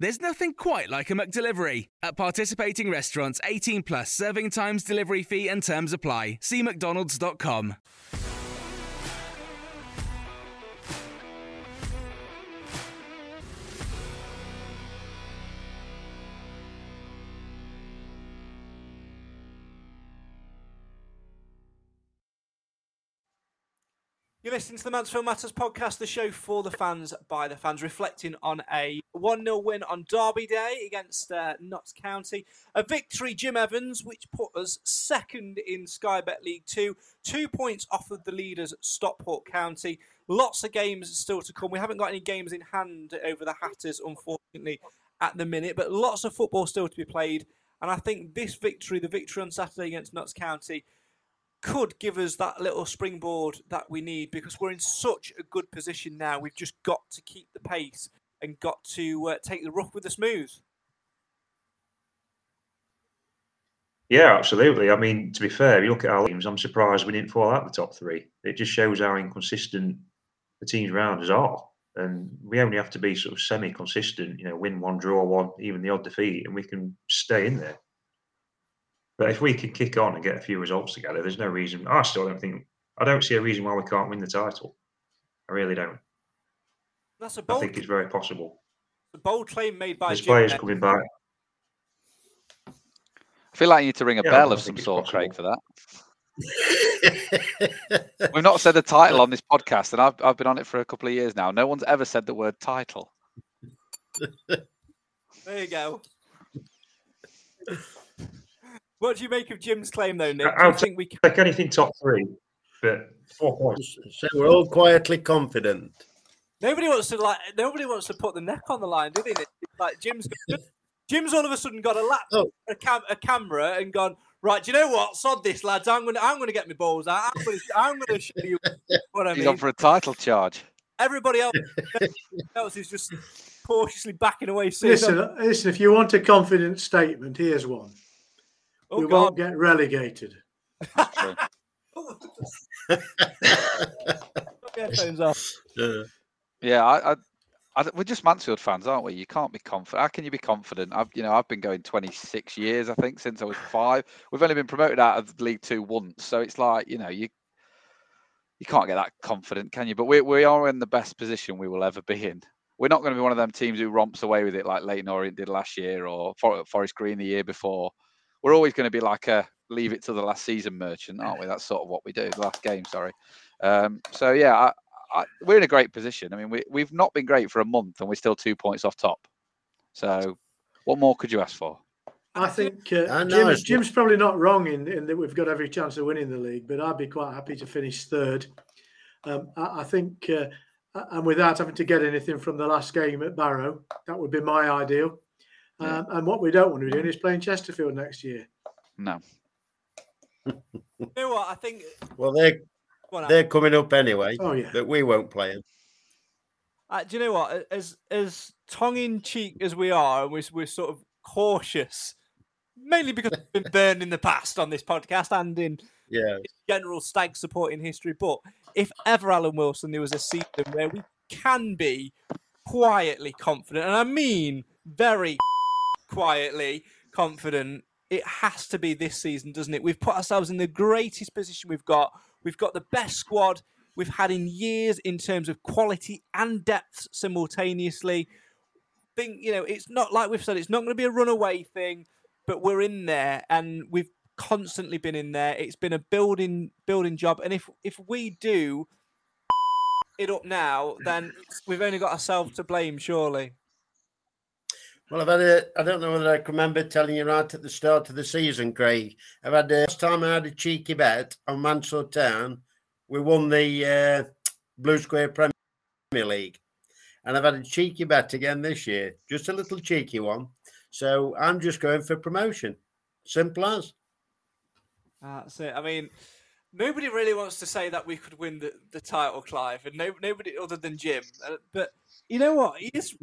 There's nothing quite like a McDelivery. At participating restaurants, 18 plus serving times, delivery fee, and terms apply. See McDonald's.com. You're listening to the Mansfield Matters podcast, the show for the fans by the fans, reflecting on a 1 0 win on Derby Day against uh, Notts County. A victory, Jim Evans, which put us second in Sky Bet League 2, two points off of the leaders, Stockport County. Lots of games still to come. We haven't got any games in hand over the Hatters, unfortunately, at the minute, but lots of football still to be played. And I think this victory, the victory on Saturday against Notts County, could give us that little springboard that we need because we're in such a good position now. We've just got to keep the pace and got to uh, take the rough with the smooth. Yeah, absolutely. I mean, to be fair, if you look at our teams, I'm surprised we didn't fall out the top three. It just shows how inconsistent the teams around us are. And we only have to be sort of semi consistent, you know, win one, draw one, even the odd defeat, and we can stay in there. But if we can kick on and get a few results together, there's no reason. I still don't think. I don't see a reason why we can't win the title. I really don't. That's a I bold, I think it's very possible. a bold claim made by There's Jim. players there. coming back. I feel like you need to ring a Yeah, bell of some sort, possible. Craig, for that. We've not said a title on this podcast, and I've, I've been on it for a couple of years now. No one's ever said the word title. There you go. what do you make of Jim's claim, though, Nick? Do I'll think we can... Take anything top three, but four points. So we're all quietly confident. Nobody wants to like. Nobody wants to put the neck on the line, do they? Nick? Like Jim's. Jim's all of a sudden got a laptop, Oh. a, cam- a camera, and gone. Right, do you know what? Sod this, lads. I'm gonna, I'm gonna get my balls out. I'm gonna, I'm gonna show you what I He's mean. on for a title charge. Everybody else, else is just cautiously backing away. saying, Listen, listen. If you want a confident statement, here's one: oh, we God. won't get relegated. True. Put the headphones off. Uh, Yeah, I, I, I, we're just Mansfield fans, aren't we? You can't be confident. How can you be confident? I've, you know, I've been going 26 years, I think, since I was five. We've only been promoted out of League Two once, so it's like, you know, you you can't get that confident, can you? But we we are in the best position we will ever be in. We're not going to be one of them teams who romps away with it like Leyton Orient did last year or Forest Green the year before. We're always going to be like a leave it to the last season merchant, aren't we? That's sort of what we do. The last game, sorry. Um, so yeah, I, I, we're in a great position. I mean, we, we've not been great for a month, and we're still two points off top. So, what more could you ask for? I think uh, I know Jim, it's- Jim's probably not wrong in, in that we've got every chance of winning the league, but I'd be quite happy to finish third. Um, I, I think, uh, and without having to get anything from the last game at Barrow, that would be my ideal. Um, and what we don't want to be doing is playing Chesterfield next year. No, You know what? I think. well, they're Go they're coming up anyway, Oh yeah, but we won't play them. Uh, do you know what? As as tongue in cheek as we are, and we're, we're sort of cautious, mainly because we've been burned in the past on this podcast and in Yeah, general stag support in history. But if ever, Alan Wilson, there was a season where we can be quietly confident, and I mean very quietly confident, it has to be this season, doesn't it? We've put ourselves in the greatest position we've got. We've got the best squad we've had in years in terms of quality and depth simultaneously. Think, you know, it's not like we've said, it's not going to be a runaway thing, but we're in there and we've constantly been in there. It's been a building building job, and if if we do it up now, then we've only got ourselves to blame, surely. Well, I've had a. I don't know whether I can remember telling you right at the start of the season, Craig. I've had a, last time I had a cheeky bet on Mansfield Town. We won the uh, Blue Square Premier League, and I've had a cheeky bet again this year. Just a little cheeky one. So I'm just going for promotion. Simple as. That's it. I mean, nobody really wants to say that we could win the, the title, Clive, and no, nobody other than Jim. Uh, but you know what? He is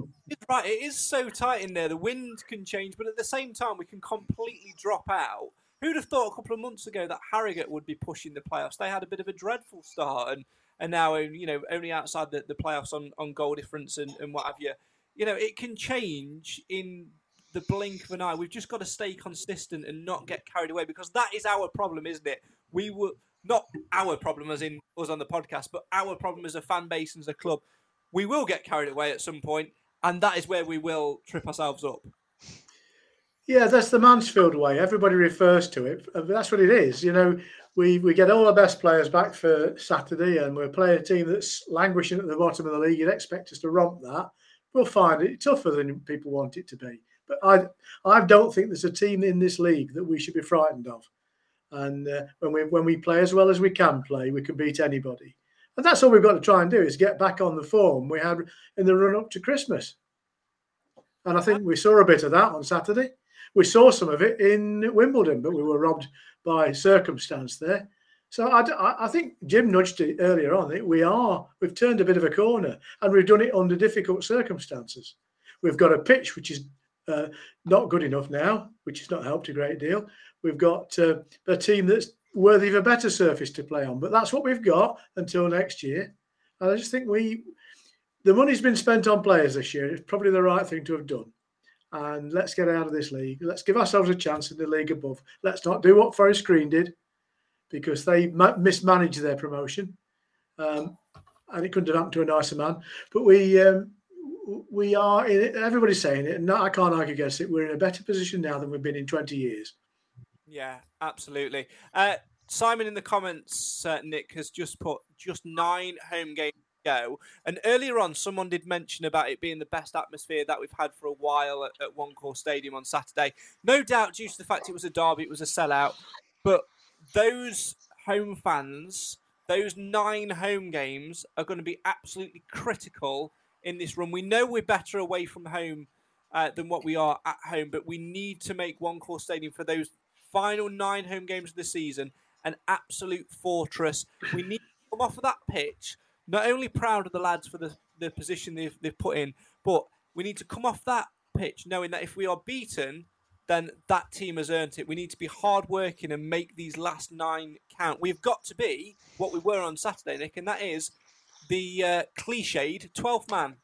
right. It is so tight in there. The wind can change, but at the same time, we can completely drop out. Who'd have thought a couple of months ago that Harrogate would be pushing the playoffs? They had a bit of a dreadful start, and and now you know only outside the, the playoffs on, on goal difference and, and what have you. you know, it can change in the blink of an eye. We've just got to stay consistent and not get carried away because that is our problem, isn't it? We were not our problem as in us on the podcast, but our problem as a fan base and as a club. We will get carried away at some point, and that is where we will trip ourselves up. Yeah, that's the Mansfield way. Everybody refers to it. That's what it is. You know, we we get all our best players back for Saturday, and we're playing a team that's languishing at the bottom of the league. You'd expect us to romp that. We'll find it tougher than people want it to be. But I I don't think there's a team in this league that we should be frightened of. And uh, when we when we play as well as we can play, we can beat anybody. And that's all we've got to try and do is get back on the form we had in the run up to Christmas. And I think we saw a bit of that on Saturday. We saw some of it in Wimbledon, but we were robbed by circumstance there. So I, I think Jim nudged it earlier on. We are we've turned a bit of a corner, and we've done it under difficult circumstances. We've got a pitch which is uh, not good enough now, which has not helped a great deal. We've got uh, a team that's worthy of a better surface to play on, but that's what we've got until next year. And I just think we, the money's been spent on players this year. It's probably the right thing to have done. And let's get out of this league. Let's give ourselves a chance in the league above. Let's not do what Forest Green did because they mismanaged their promotion. Um, and it couldn't have happened to a nicer man. But we um, we are in everybody's saying it, and I can't argue against it. We're in a better position now than we've been in 20 years. Yeah, absolutely. Uh, Simon in the comments, uh, Nick has just put just nine home games go. And earlier on, someone did mention about it being the best atmosphere that we've had for a while at, at One Call Stadium on Saturday. No doubt, due to the fact it was a derby, it was a sellout. But those home fans, those nine home games, are going to be absolutely critical in this run. We know we're better away from home uh, than what we are at home, but we need to make One Call Stadium for those final nine home games of the season an absolute fortress. We need to come off of that pitch, not only proud of the lads for the, the position they've, they've put in, but we need to come off that pitch knowing that if we are beaten, then that team has earned it. We need to be hardworking and make these last nine count. We've got to be what we were on Saturday, Nick, and that is the uh, cliched 12th man.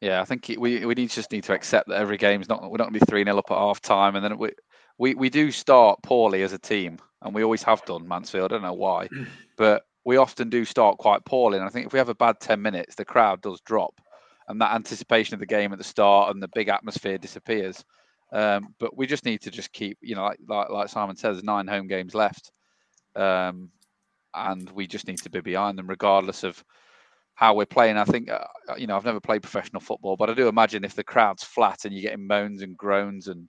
Yeah, I think we we need just need to accept that every game's not we're not going to be three 0 up at half time, and then we we we do start poorly as a team, and we always have done Mansfield. I don't know why, but we often do start quite poorly. And I think if we have a bad ten minutes, the crowd does drop, and that anticipation of the game at the start and the big atmosphere disappears. Um, but we just need to just keep, you know, like like, like Simon says, nine home games left, um, and we just need to be behind them, regardless of how we're playing. I think, uh, you know, I've never played professional football, but I do imagine if the crowd's flat and you're getting moans and groans and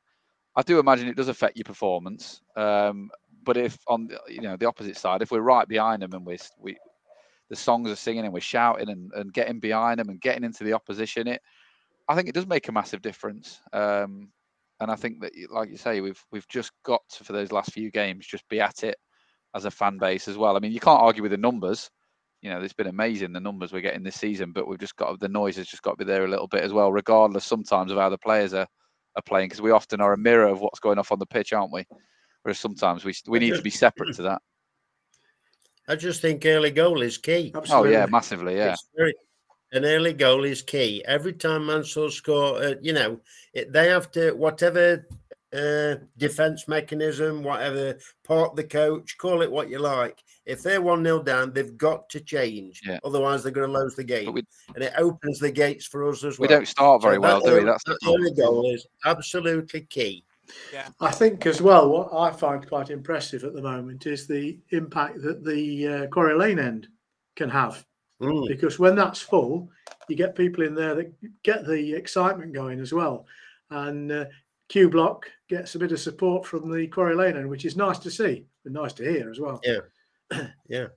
I do imagine it does affect your performance. Um, but if on you know the opposite side, if we're right behind them and we we the songs are singing and we're shouting and, and getting behind them and getting into the opposition, it I think it does make a massive difference. Um, and I think that, like you say, we've we've just got to, for those last few games just be at it as a fan base as well. I mean, you can't argue with the numbers. You know, it's been amazing the numbers we're getting this season, but we've just got the noise has just got to be there a little bit as well, regardless sometimes of how the players are are playing because we often are a mirror of what's going off on the pitch, aren't we? Whereas sometimes we we need to be separate to that. I just think early goal is key. Absolutely. Oh yeah, massively. Yeah, very, an early goal is key. Every time Mansfield score, uh, you know, it, they have to whatever uh, defense mechanism, whatever, part the coach, call it what you like. If they're 1 0 down, they've got to change. Yeah. Otherwise, they're going to lose the game. We, and it opens the gates for us as well. We don't start very so well, do we? That's the early goal is absolutely key. Yeah. I think as well, what I find quite impressive at the moment is the impact that the uh, Quarry Lane end can have. Mm. Because when that's full, you get people in there that get the excitement going as well. And uh, Q Block gets a bit of support from the Quarry Lane end, which is nice to see and nice to hear as well. Yeah. yeah,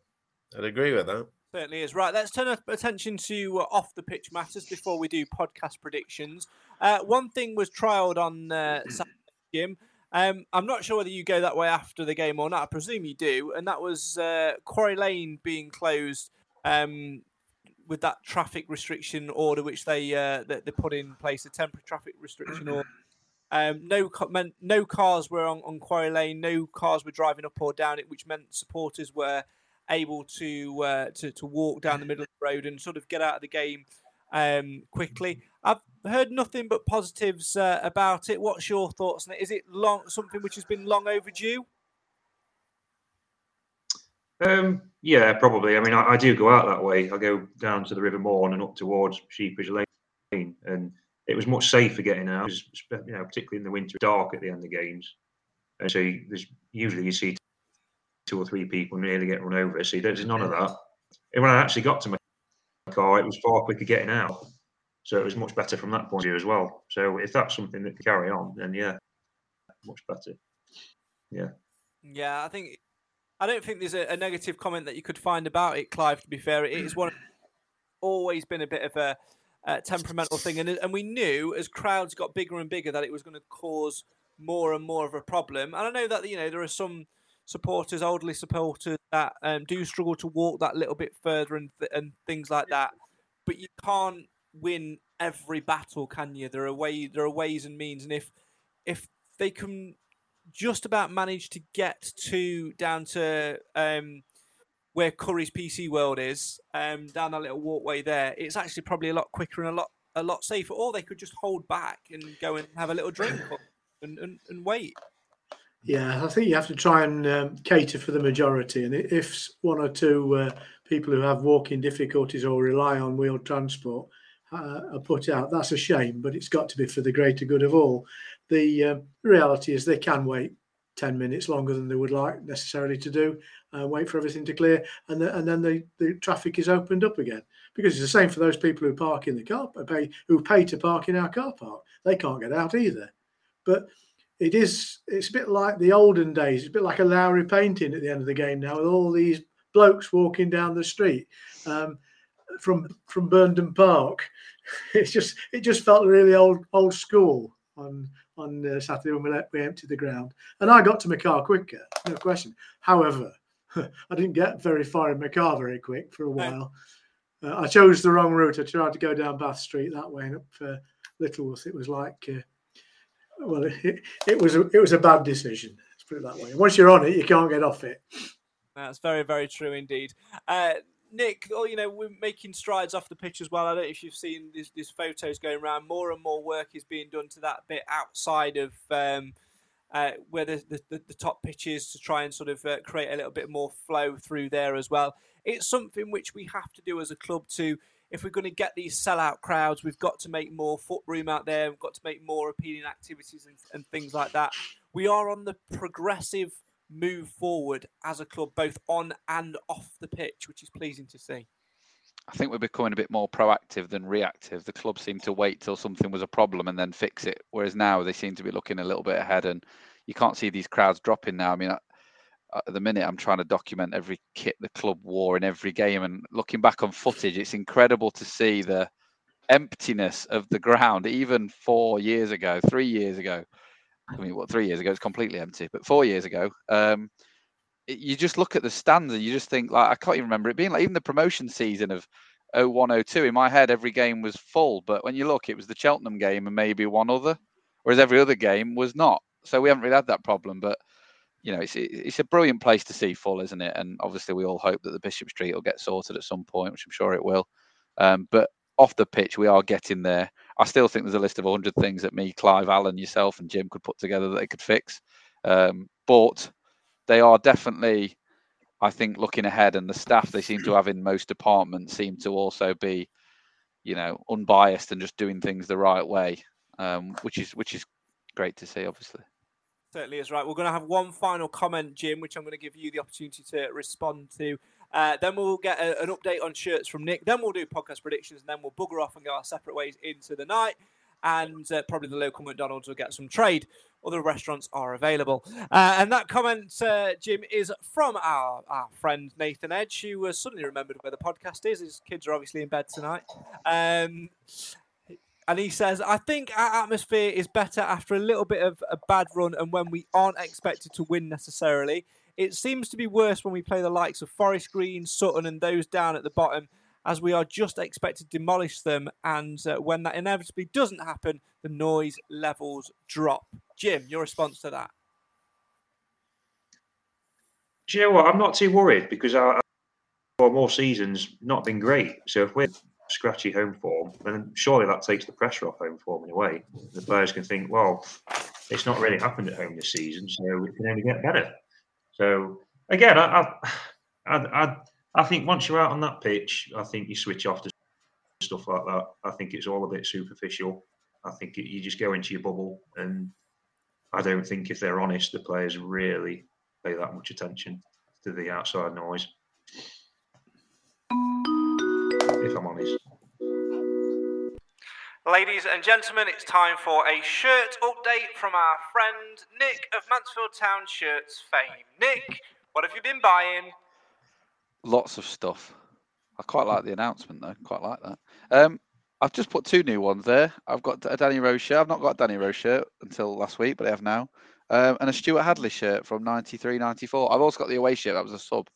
I'd agree with that. Certainly is. Right, let's turn our attention to uh, off the pitch matters before we do podcast predictions. Uh, one thing was trialled on uh, Saturday, Jim. Um, I'm not sure whether you go that way after the game or not. I presume you do, and that was uh, Quarry Lane being closed um, with that traffic restriction order, which they uh, they, they put in place, a temporary traffic restriction order. Um, no, no cars were on, on Quarry Lane. No cars were driving up or down it, which meant supporters were able to uh, to, to walk down the middle of the road and sort of get out of the game um, quickly. I've heard nothing but positives uh, about it. What's your thoughts on it? Is it long something which has been long overdue? Um, yeah, probably. I mean, I, I, do go out that way. I go down to the River Maun and up towards Sheepish Lane, and it was much safer getting out. Was, you know, particularly in the winter, dark at the end of games, and so you, there's usually you see two or three people nearly get run over. So there's none of that. And when I actually got to my car, it was far quicker getting out. So it was much better from that point of view as well. So if that's something that can carry on, then yeah, much better. Yeah. Yeah, I think I don't think there's a, a, negative comment that you could find about it, Clive. To be fair, it is one always been a bit of a, a temperamental thing, and and we knew as crowds got bigger and bigger that it was going to cause more and more of a problem. And I know that you know there are some supporters, elderly supporters, that um, do struggle to walk that little bit further and th- and things like that. But you can't win every battle, can you? There are way there are ways and means, and if if they can just about manage to get to down to um, where Currys PC World is, um, down that little walkway there. It's actually probably a lot quicker and a lot a lot safer. Or they could just hold back and go and have a little drink and, and, and wait. Yeah, I think you have to try and um, cater for the majority. And if one or two uh, people who have walking difficulties or rely on wheeled transport uh, are put out, that's a shame. But it's got to be for the greater good of all the uh, reality is they can wait 10 minutes longer than they would like necessarily to do, uh, wait for everything to clear, and, the, and then the, the traffic is opened up again. Because it's the same for those people who park in the car, pay, who pay to park in our car park. They can't get out either. But it is, it's a bit like the olden days. It's a bit like a Lowry painting at the end of the game now with all these blokes walking down the street um, from from Burnden Park. It's just, it just felt really old, old school on on uh, Saturday when we, let, we emptied the ground. And I got to my car quicker, no question. However, I didn't get very far in my car very quick for a while. Uh, I chose the wrong route. I tried to go down Bath Street that way and up uh, Littleworth. It was like, uh, well, it, it, was a, it was a bad decision. Let's put it that way. Once you're on it, you can't get off it. That's very, very true indeed. Uh, Nick, oh, you know, we're making strides off the pitch as well. I don't know if you've seen these, these photos going around. More and more work is being done to that bit outside of um, uh, where the, the, the, top pitch is to try and sort of uh, create a little bit more flow through there as well. It's something which we have to do as a club to, if we're going to get these sellout crowds, we've got to make more foot room out there. We've got to make more appealing activities and, and things like that. We are on the progressive move forward as a club, both on and off the pitch, which is pleasing to see. I think we're becoming a bit more proactive than reactive. The club seemed to wait till something was a problem and then fix it, whereas now they seem to be looking a little bit ahead. And you can't see these crowds dropping now. I mean, at the minute, I'm trying to document every kit the club wore in every game, and looking back on footage, it's incredible to see the emptiness of the ground. Even four years ago, three years ago, I mean, what three years ago it's completely empty, but four years ago, um, you just look at the stands and you just think like I can't even remember it being like even the promotion season of 0102 in my head every game was full, but when you look, it was the Cheltenham game and maybe one other, whereas every other game was not. So we haven't really had that problem, but you know, it's it's a brilliant place to see full, isn't it? And obviously, we all hope that the Bishop Street will get sorted at some point, which I'm sure it will. Um, but off the pitch, we are getting there. I still think there's a list of 100 things that me, Clive, Alan, yourself, and Jim could put together that they could fix. Um, but they are definitely, I think, looking ahead, and the staff they seem to have in most departments seem to also be, you know, unbiased and just doing things the right way, um, which is which is great to see, obviously. Certainly is right. We're going to have one final comment, Jim, which I'm going to give you the opportunity to respond to. Uh, then we'll get a, an update on shirts from Nick. Then we'll do podcast predictions, and then we'll bugger off and go our separate ways into the night. And uh, probably the local McDonald's will get some trade. Other restaurants are available. Uh, and that comment, uh, Jim, is from our, our friend Nathan Edge, who has suddenly remembered where the podcast is. His kids are obviously in bed tonight. Um, and he says, I think our atmosphere is better after a little bit of a bad run and when we aren't expected to win necessarily. It seems to be worse when we play the likes of Forest Green, Sutton, and those down at the bottom, as we are just expected to demolish them. And uh, when that inevitably doesn't happen, the noise levels drop. Jim, your response to that? Do you know what? I'm not too worried because our, our more seasons not been great. So if we're scratchy home form, then surely that takes the pressure off home form in a way. The players can think, well, it's not really happened at home this season, so it can only get better. So again, I, I, I think once you're out on that pitch, I think you switch off to stuff like that. I think it's all a bit superficial. I think it, you just go into your bubble, and I don't think if they're honest, the players really pay that much attention to the outside noise. If I'm honest. Ladies and gentlemen, it's time for a shirt update from our friend Nick of Mansfield Town Shirts fame. Nick, what have you been buying? Lots of stuff. I quite like the announcement though. Quite like that. Um, I've just put two new ones there. I've got a Danny Rose shirt. I've not got a Danny Rose shirt until last week, but I have now. Um, and a Stuart Hadley shirt from 93, 94. I've also got the away shirt. That was a sub.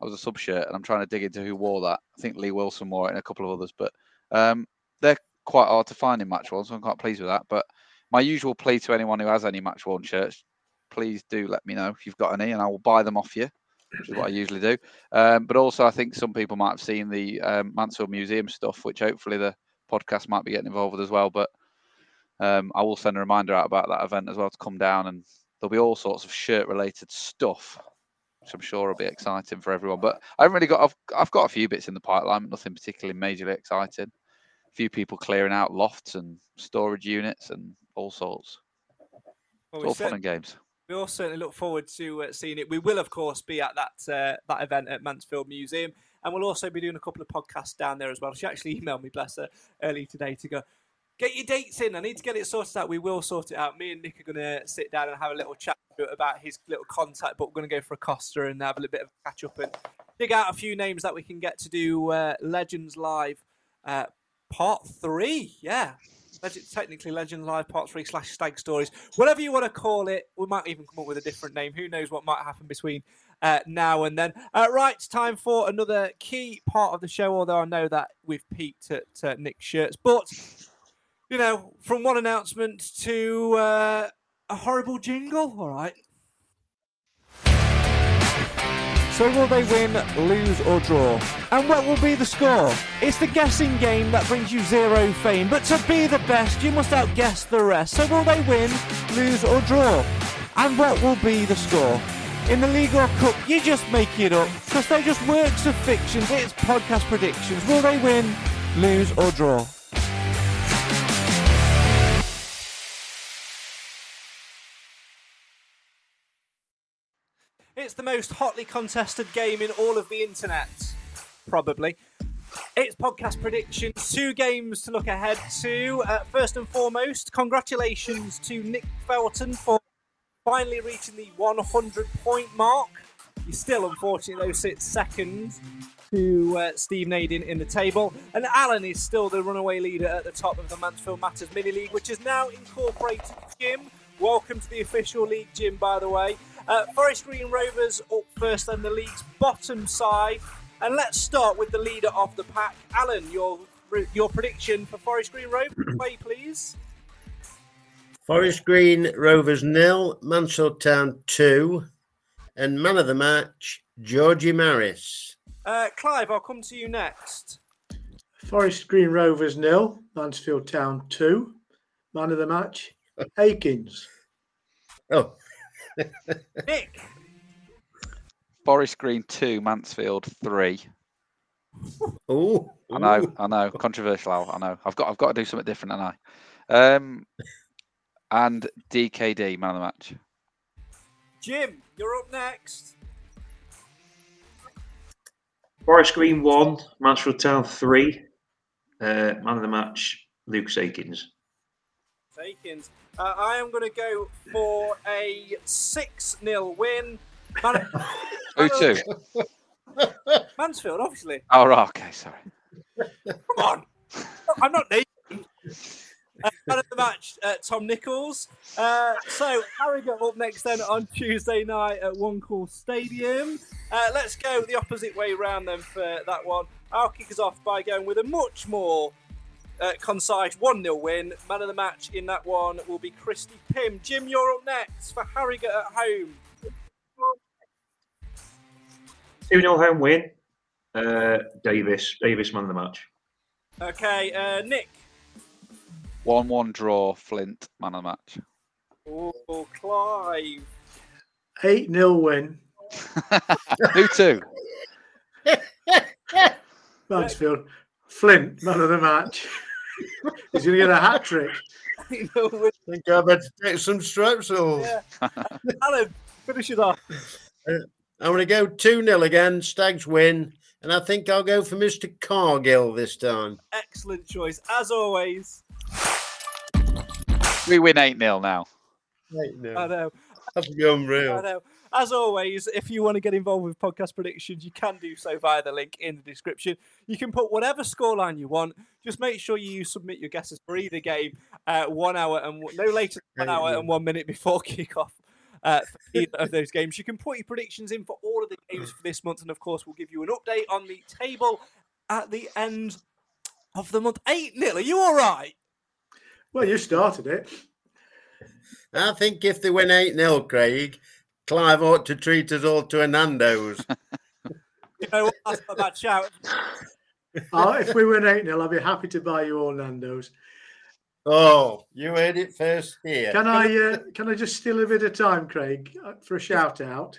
That was a sub shirt, and I'm trying to dig into who wore that. I think Lee Wilson wore it and a couple of others, but um, they're quite hard to find in match one, so I'm quite pleased with that. But my usual plea to anyone who has any match worn shirts, please do let me know if you've got any, and I will buy them off you, which is what I usually do. Um, but also, I think some people might have seen the um, Mansfield Museum stuff, which hopefully the podcast might be getting involved with as well. But um, I will send a reminder out about that event as well to come down, and there'll be all sorts of shirt-related stuff, which I'm sure will be exciting for everyone. But I haven't really got. I've, I've got a few bits in the pipeline, but nothing particularly majorly exciting. A few people clearing out lofts and storage units and all sorts. Well, it's all fun and games. We all certainly look forward to uh, seeing it. We will, of course, be at that uh, that event at Mansfield Museum, and we'll also be doing a couple of podcasts down there as well. She actually emailed me, bless her, early today to go. Get your dates in. I need to get it sorted out. We will sort it out. Me and Nick are going to sit down and have a little chat about his little contact but We're going to go for a Costa and have a little bit of a catch up and dig out a few names that we can get to do uh, Legends Live uh, Part Three. Yeah, technically Legends Live Part Three slash Stag Stories, whatever you want to call it. We might even come up with a different name. Who knows what might happen between uh, now and then. Uh, right, time for another key part of the show. Although I know that we've peaked at uh, Nick's shirts, but you know, from one announcement to uh, a horrible jingle. All right. So will they win, lose or draw? And what will be the score? It's the guessing game that brings you zero fame, but to be the best, you must outguess the rest. So will they win, lose or draw? And what will be the score? In the League or Cup, you just make it up, because they're just works of fictions. It's podcast predictions. Will they win, lose or draw? It's the most hotly contested game in all of the internet, probably. It's podcast predictions, two games to look ahead to. Uh, first and foremost, congratulations to Nick Felton for finally reaching the 100 point mark. He still, unfortunately, though, sits second to uh, Steve Nadin in the table. And Alan is still the runaway leader at the top of the Mansfield Matters Mini League, which is now incorporated Jim. Welcome to the official league, Jim, by the way. Uh, Forest Green Rovers up first on the league's bottom side. And let's start with the leader of the pack. Alan, your your prediction for Forest Green Rovers, way please. Forest Green Rovers nil, Mansfield Town two, and man of the match Georgie Maris. Uh, Clive, I'll come to you next. Forest Green Rovers nil, Mansfield Town two, man of the match Akins. Oh, Nick. Forest Green two, Mansfield three. Oh, I know, I know, controversial. Al, I know. I've got, I've got to do something different, and I. Um, and DKD man of the match. Jim, you're up next. Forest Green one, Mansfield Town three. Uh, man of the match, Luke Akins. Akins. Uh, I am going to go for a 6 0 win. Man- Who two? Mansfield, obviously. Oh, right, okay, sorry. Come on. I'm not Nathan. Uh, man of the match, uh, Tom Nicholls. Uh, so, Harrogate up next then on Tuesday night at One Call Stadium. Uh, let's go the opposite way round then for that one. I'll kick us off by going with a much more uh, concise 1 0 win. Man of the match in that one will be Christy Pym. Jim, you're up next for Harrogate at home. 2 0 home win. Uh, Davis, Davis man of the match. Okay, uh, Nick. One-one draw. Flint man of the match. Oh, Clive. 8 0 win. Who two? Mansfield. Flint, man of the match. He's going to get a hat trick. I think I better take some strepsils. Alan, finish it off. Uh, I'm going to go 2 0 again. Stags win. And I think I'll go for Mr. Cargill this time. Excellent choice, as always. We win eight 0 now. I know. That'd unreal. I know. As always, if you want to get involved with podcast predictions, you can do so via the link in the description. You can put whatever scoreline you want. Just make sure you submit your guesses for either game uh, one hour and no later than one hour and one minute before kickoff. Uh, for either of those games, you can put your predictions in for all of the games for this month, and of course, we'll give you an update on the table at the end of the month. Eight nil. Are you all right? Well, you started it. I think if they win 8 0, Craig, Clive ought to treat us all to a Nando's. You know what? That's not a bad shout. Oh, if we win 8 0, I'll be happy to buy you all Nando's. oh, you heard it first here. Can I uh, can I just steal a bit of time, Craig, uh, for a shout out?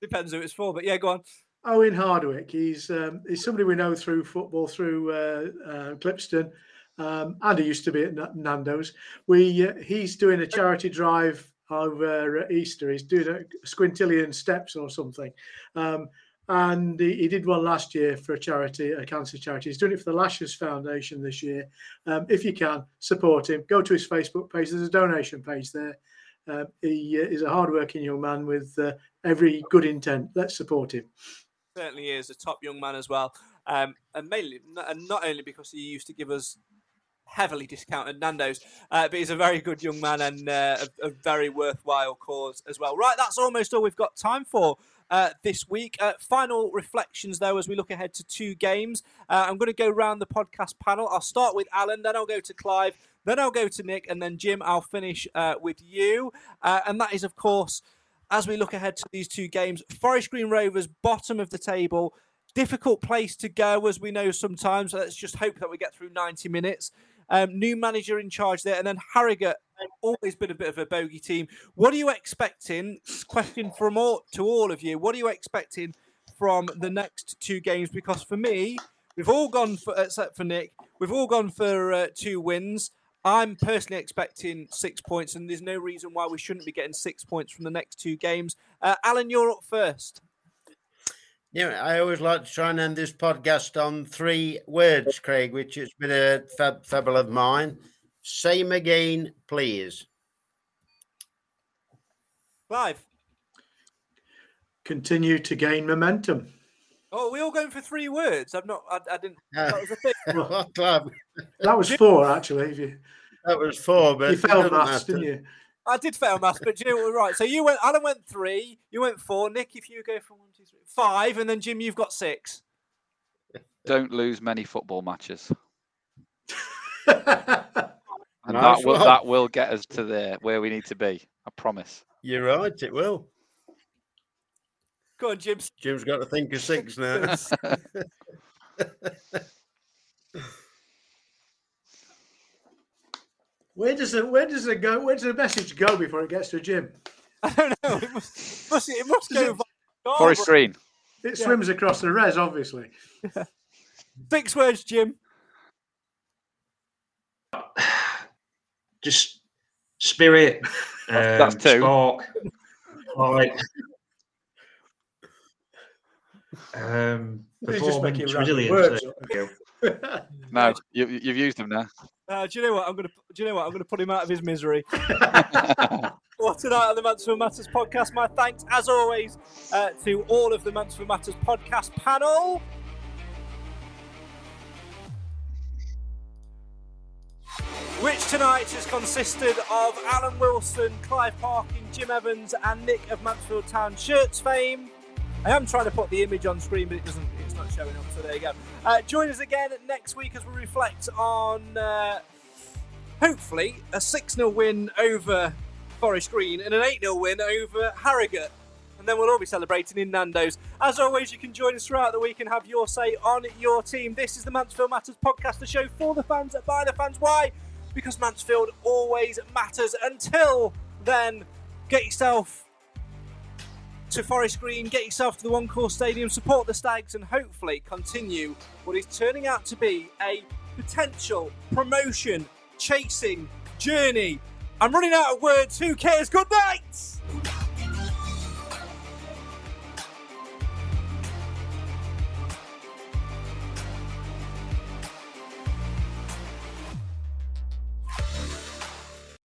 Depends who it's for, but yeah, go on. Owen Hardwick. He's um, he's somebody we know through football, through uh, uh, Clipstone, um, and he used to be at Nando's. We uh, he's doing a charity drive over uh, Easter. He's doing a squintillion steps or something, um, and he, he did one last year for a charity, a cancer charity. He's doing it for the Lashes Foundation this year. Um, if you can support him, go to his Facebook page. There's a donation page there. Uh, he uh, is a hardworking young man with uh, every good intent. Let's support him. certainly is a top young man as well. Um, and mainly, and not only because he used to give us heavily discounted Nando's, uh, but he's a very good young man and uh, a, a very worthwhile cause as well. Right, that's almost all we've got time for. Uh, this week. Uh, final reflections, though, as we look ahead to two games. Uh, I'm going to go round the podcast panel. I'll start with Alan, then I'll go to Clive, then I'll go to Nick, and then Jim, I'll finish uh, with you. And that is, of course, as we look ahead to these two games, Forest Green Rovers, bottom of the table. Difficult place to go, as we know sometimes. Let's just hope that we get through 90 minutes. Um, new manager in charge there, and then Harrogate, always been a bit of a bogey team. What are you expecting? Question from all to all of you. What are you expecting from the next two games? Because for me, we've all gone for, except for Nick, we've all gone for uh, two wins. I'm personally expecting six points, and there's no reason why we shouldn't be getting six points from the next two games. Uh, Alan, you're up first. Yeah, I always like to try and end this podcast on three words, Craig, which has been a fab, fable of mine. Same again, please. Clive. Continue to gain momentum. Oh, are we all going for three words? I'm not. I, I didn't. That was a thing. Well, Clive, That was four, actually. If you, that was four, but you it failed doesn't maths, matter. didn't you? I did fail maths, but do you know? Right. So you went. Alan went three. You went four. Nick, if you go from one, two, three, five, and then Jim, you've got six. Don't lose many football matches. And Nice that will one. that will get us to there where we need to be. I promise. You're right, it will. Go on, Jim. Jim's got to think of six now. Where does it where does it go? Where does the message go before it gets to Jim? I don't know. It must. must it must go. it- via- Forest Green. It Yeah. swims across the res, obviously. Six words, Jim. Just spirit, um, That's two. spark, like um, just performance, making resilience. words there you. No, you, you've used them now. Uh, do you know what? I'm gonna. Do you know what? I'm gonna put him out of his misery. Well, tonight on the Mansfield Matters podcast, my thanks, as always, uh, to all of the Mansfield Matters podcast panel. Which tonight has consisted of Alan Wilson, Clive Parkin, Jim Evans, and Nick of Mansfield Town shirts fame. I am trying to put the image on screen, but it doesn't. It's not showing up. So there you go. Uh, join us again next week as we reflect on uh, hopefully a six 0 win over Forest Green and an eight 0 win over Harrogate. And then we'll all be celebrating in Nando's. As always, you can join us throughout the week and have your say on your team. This is the Mansfield Matters podcast, the show for the fans, by the fans. Why? Because Mansfield always matters. Until then, get yourself to Forest Green, get yourself to the One Call Stadium, support the Stags, and hopefully continue what is turning out to be a potential promotion chasing journey. I'm running out of words. Who cares? Good night.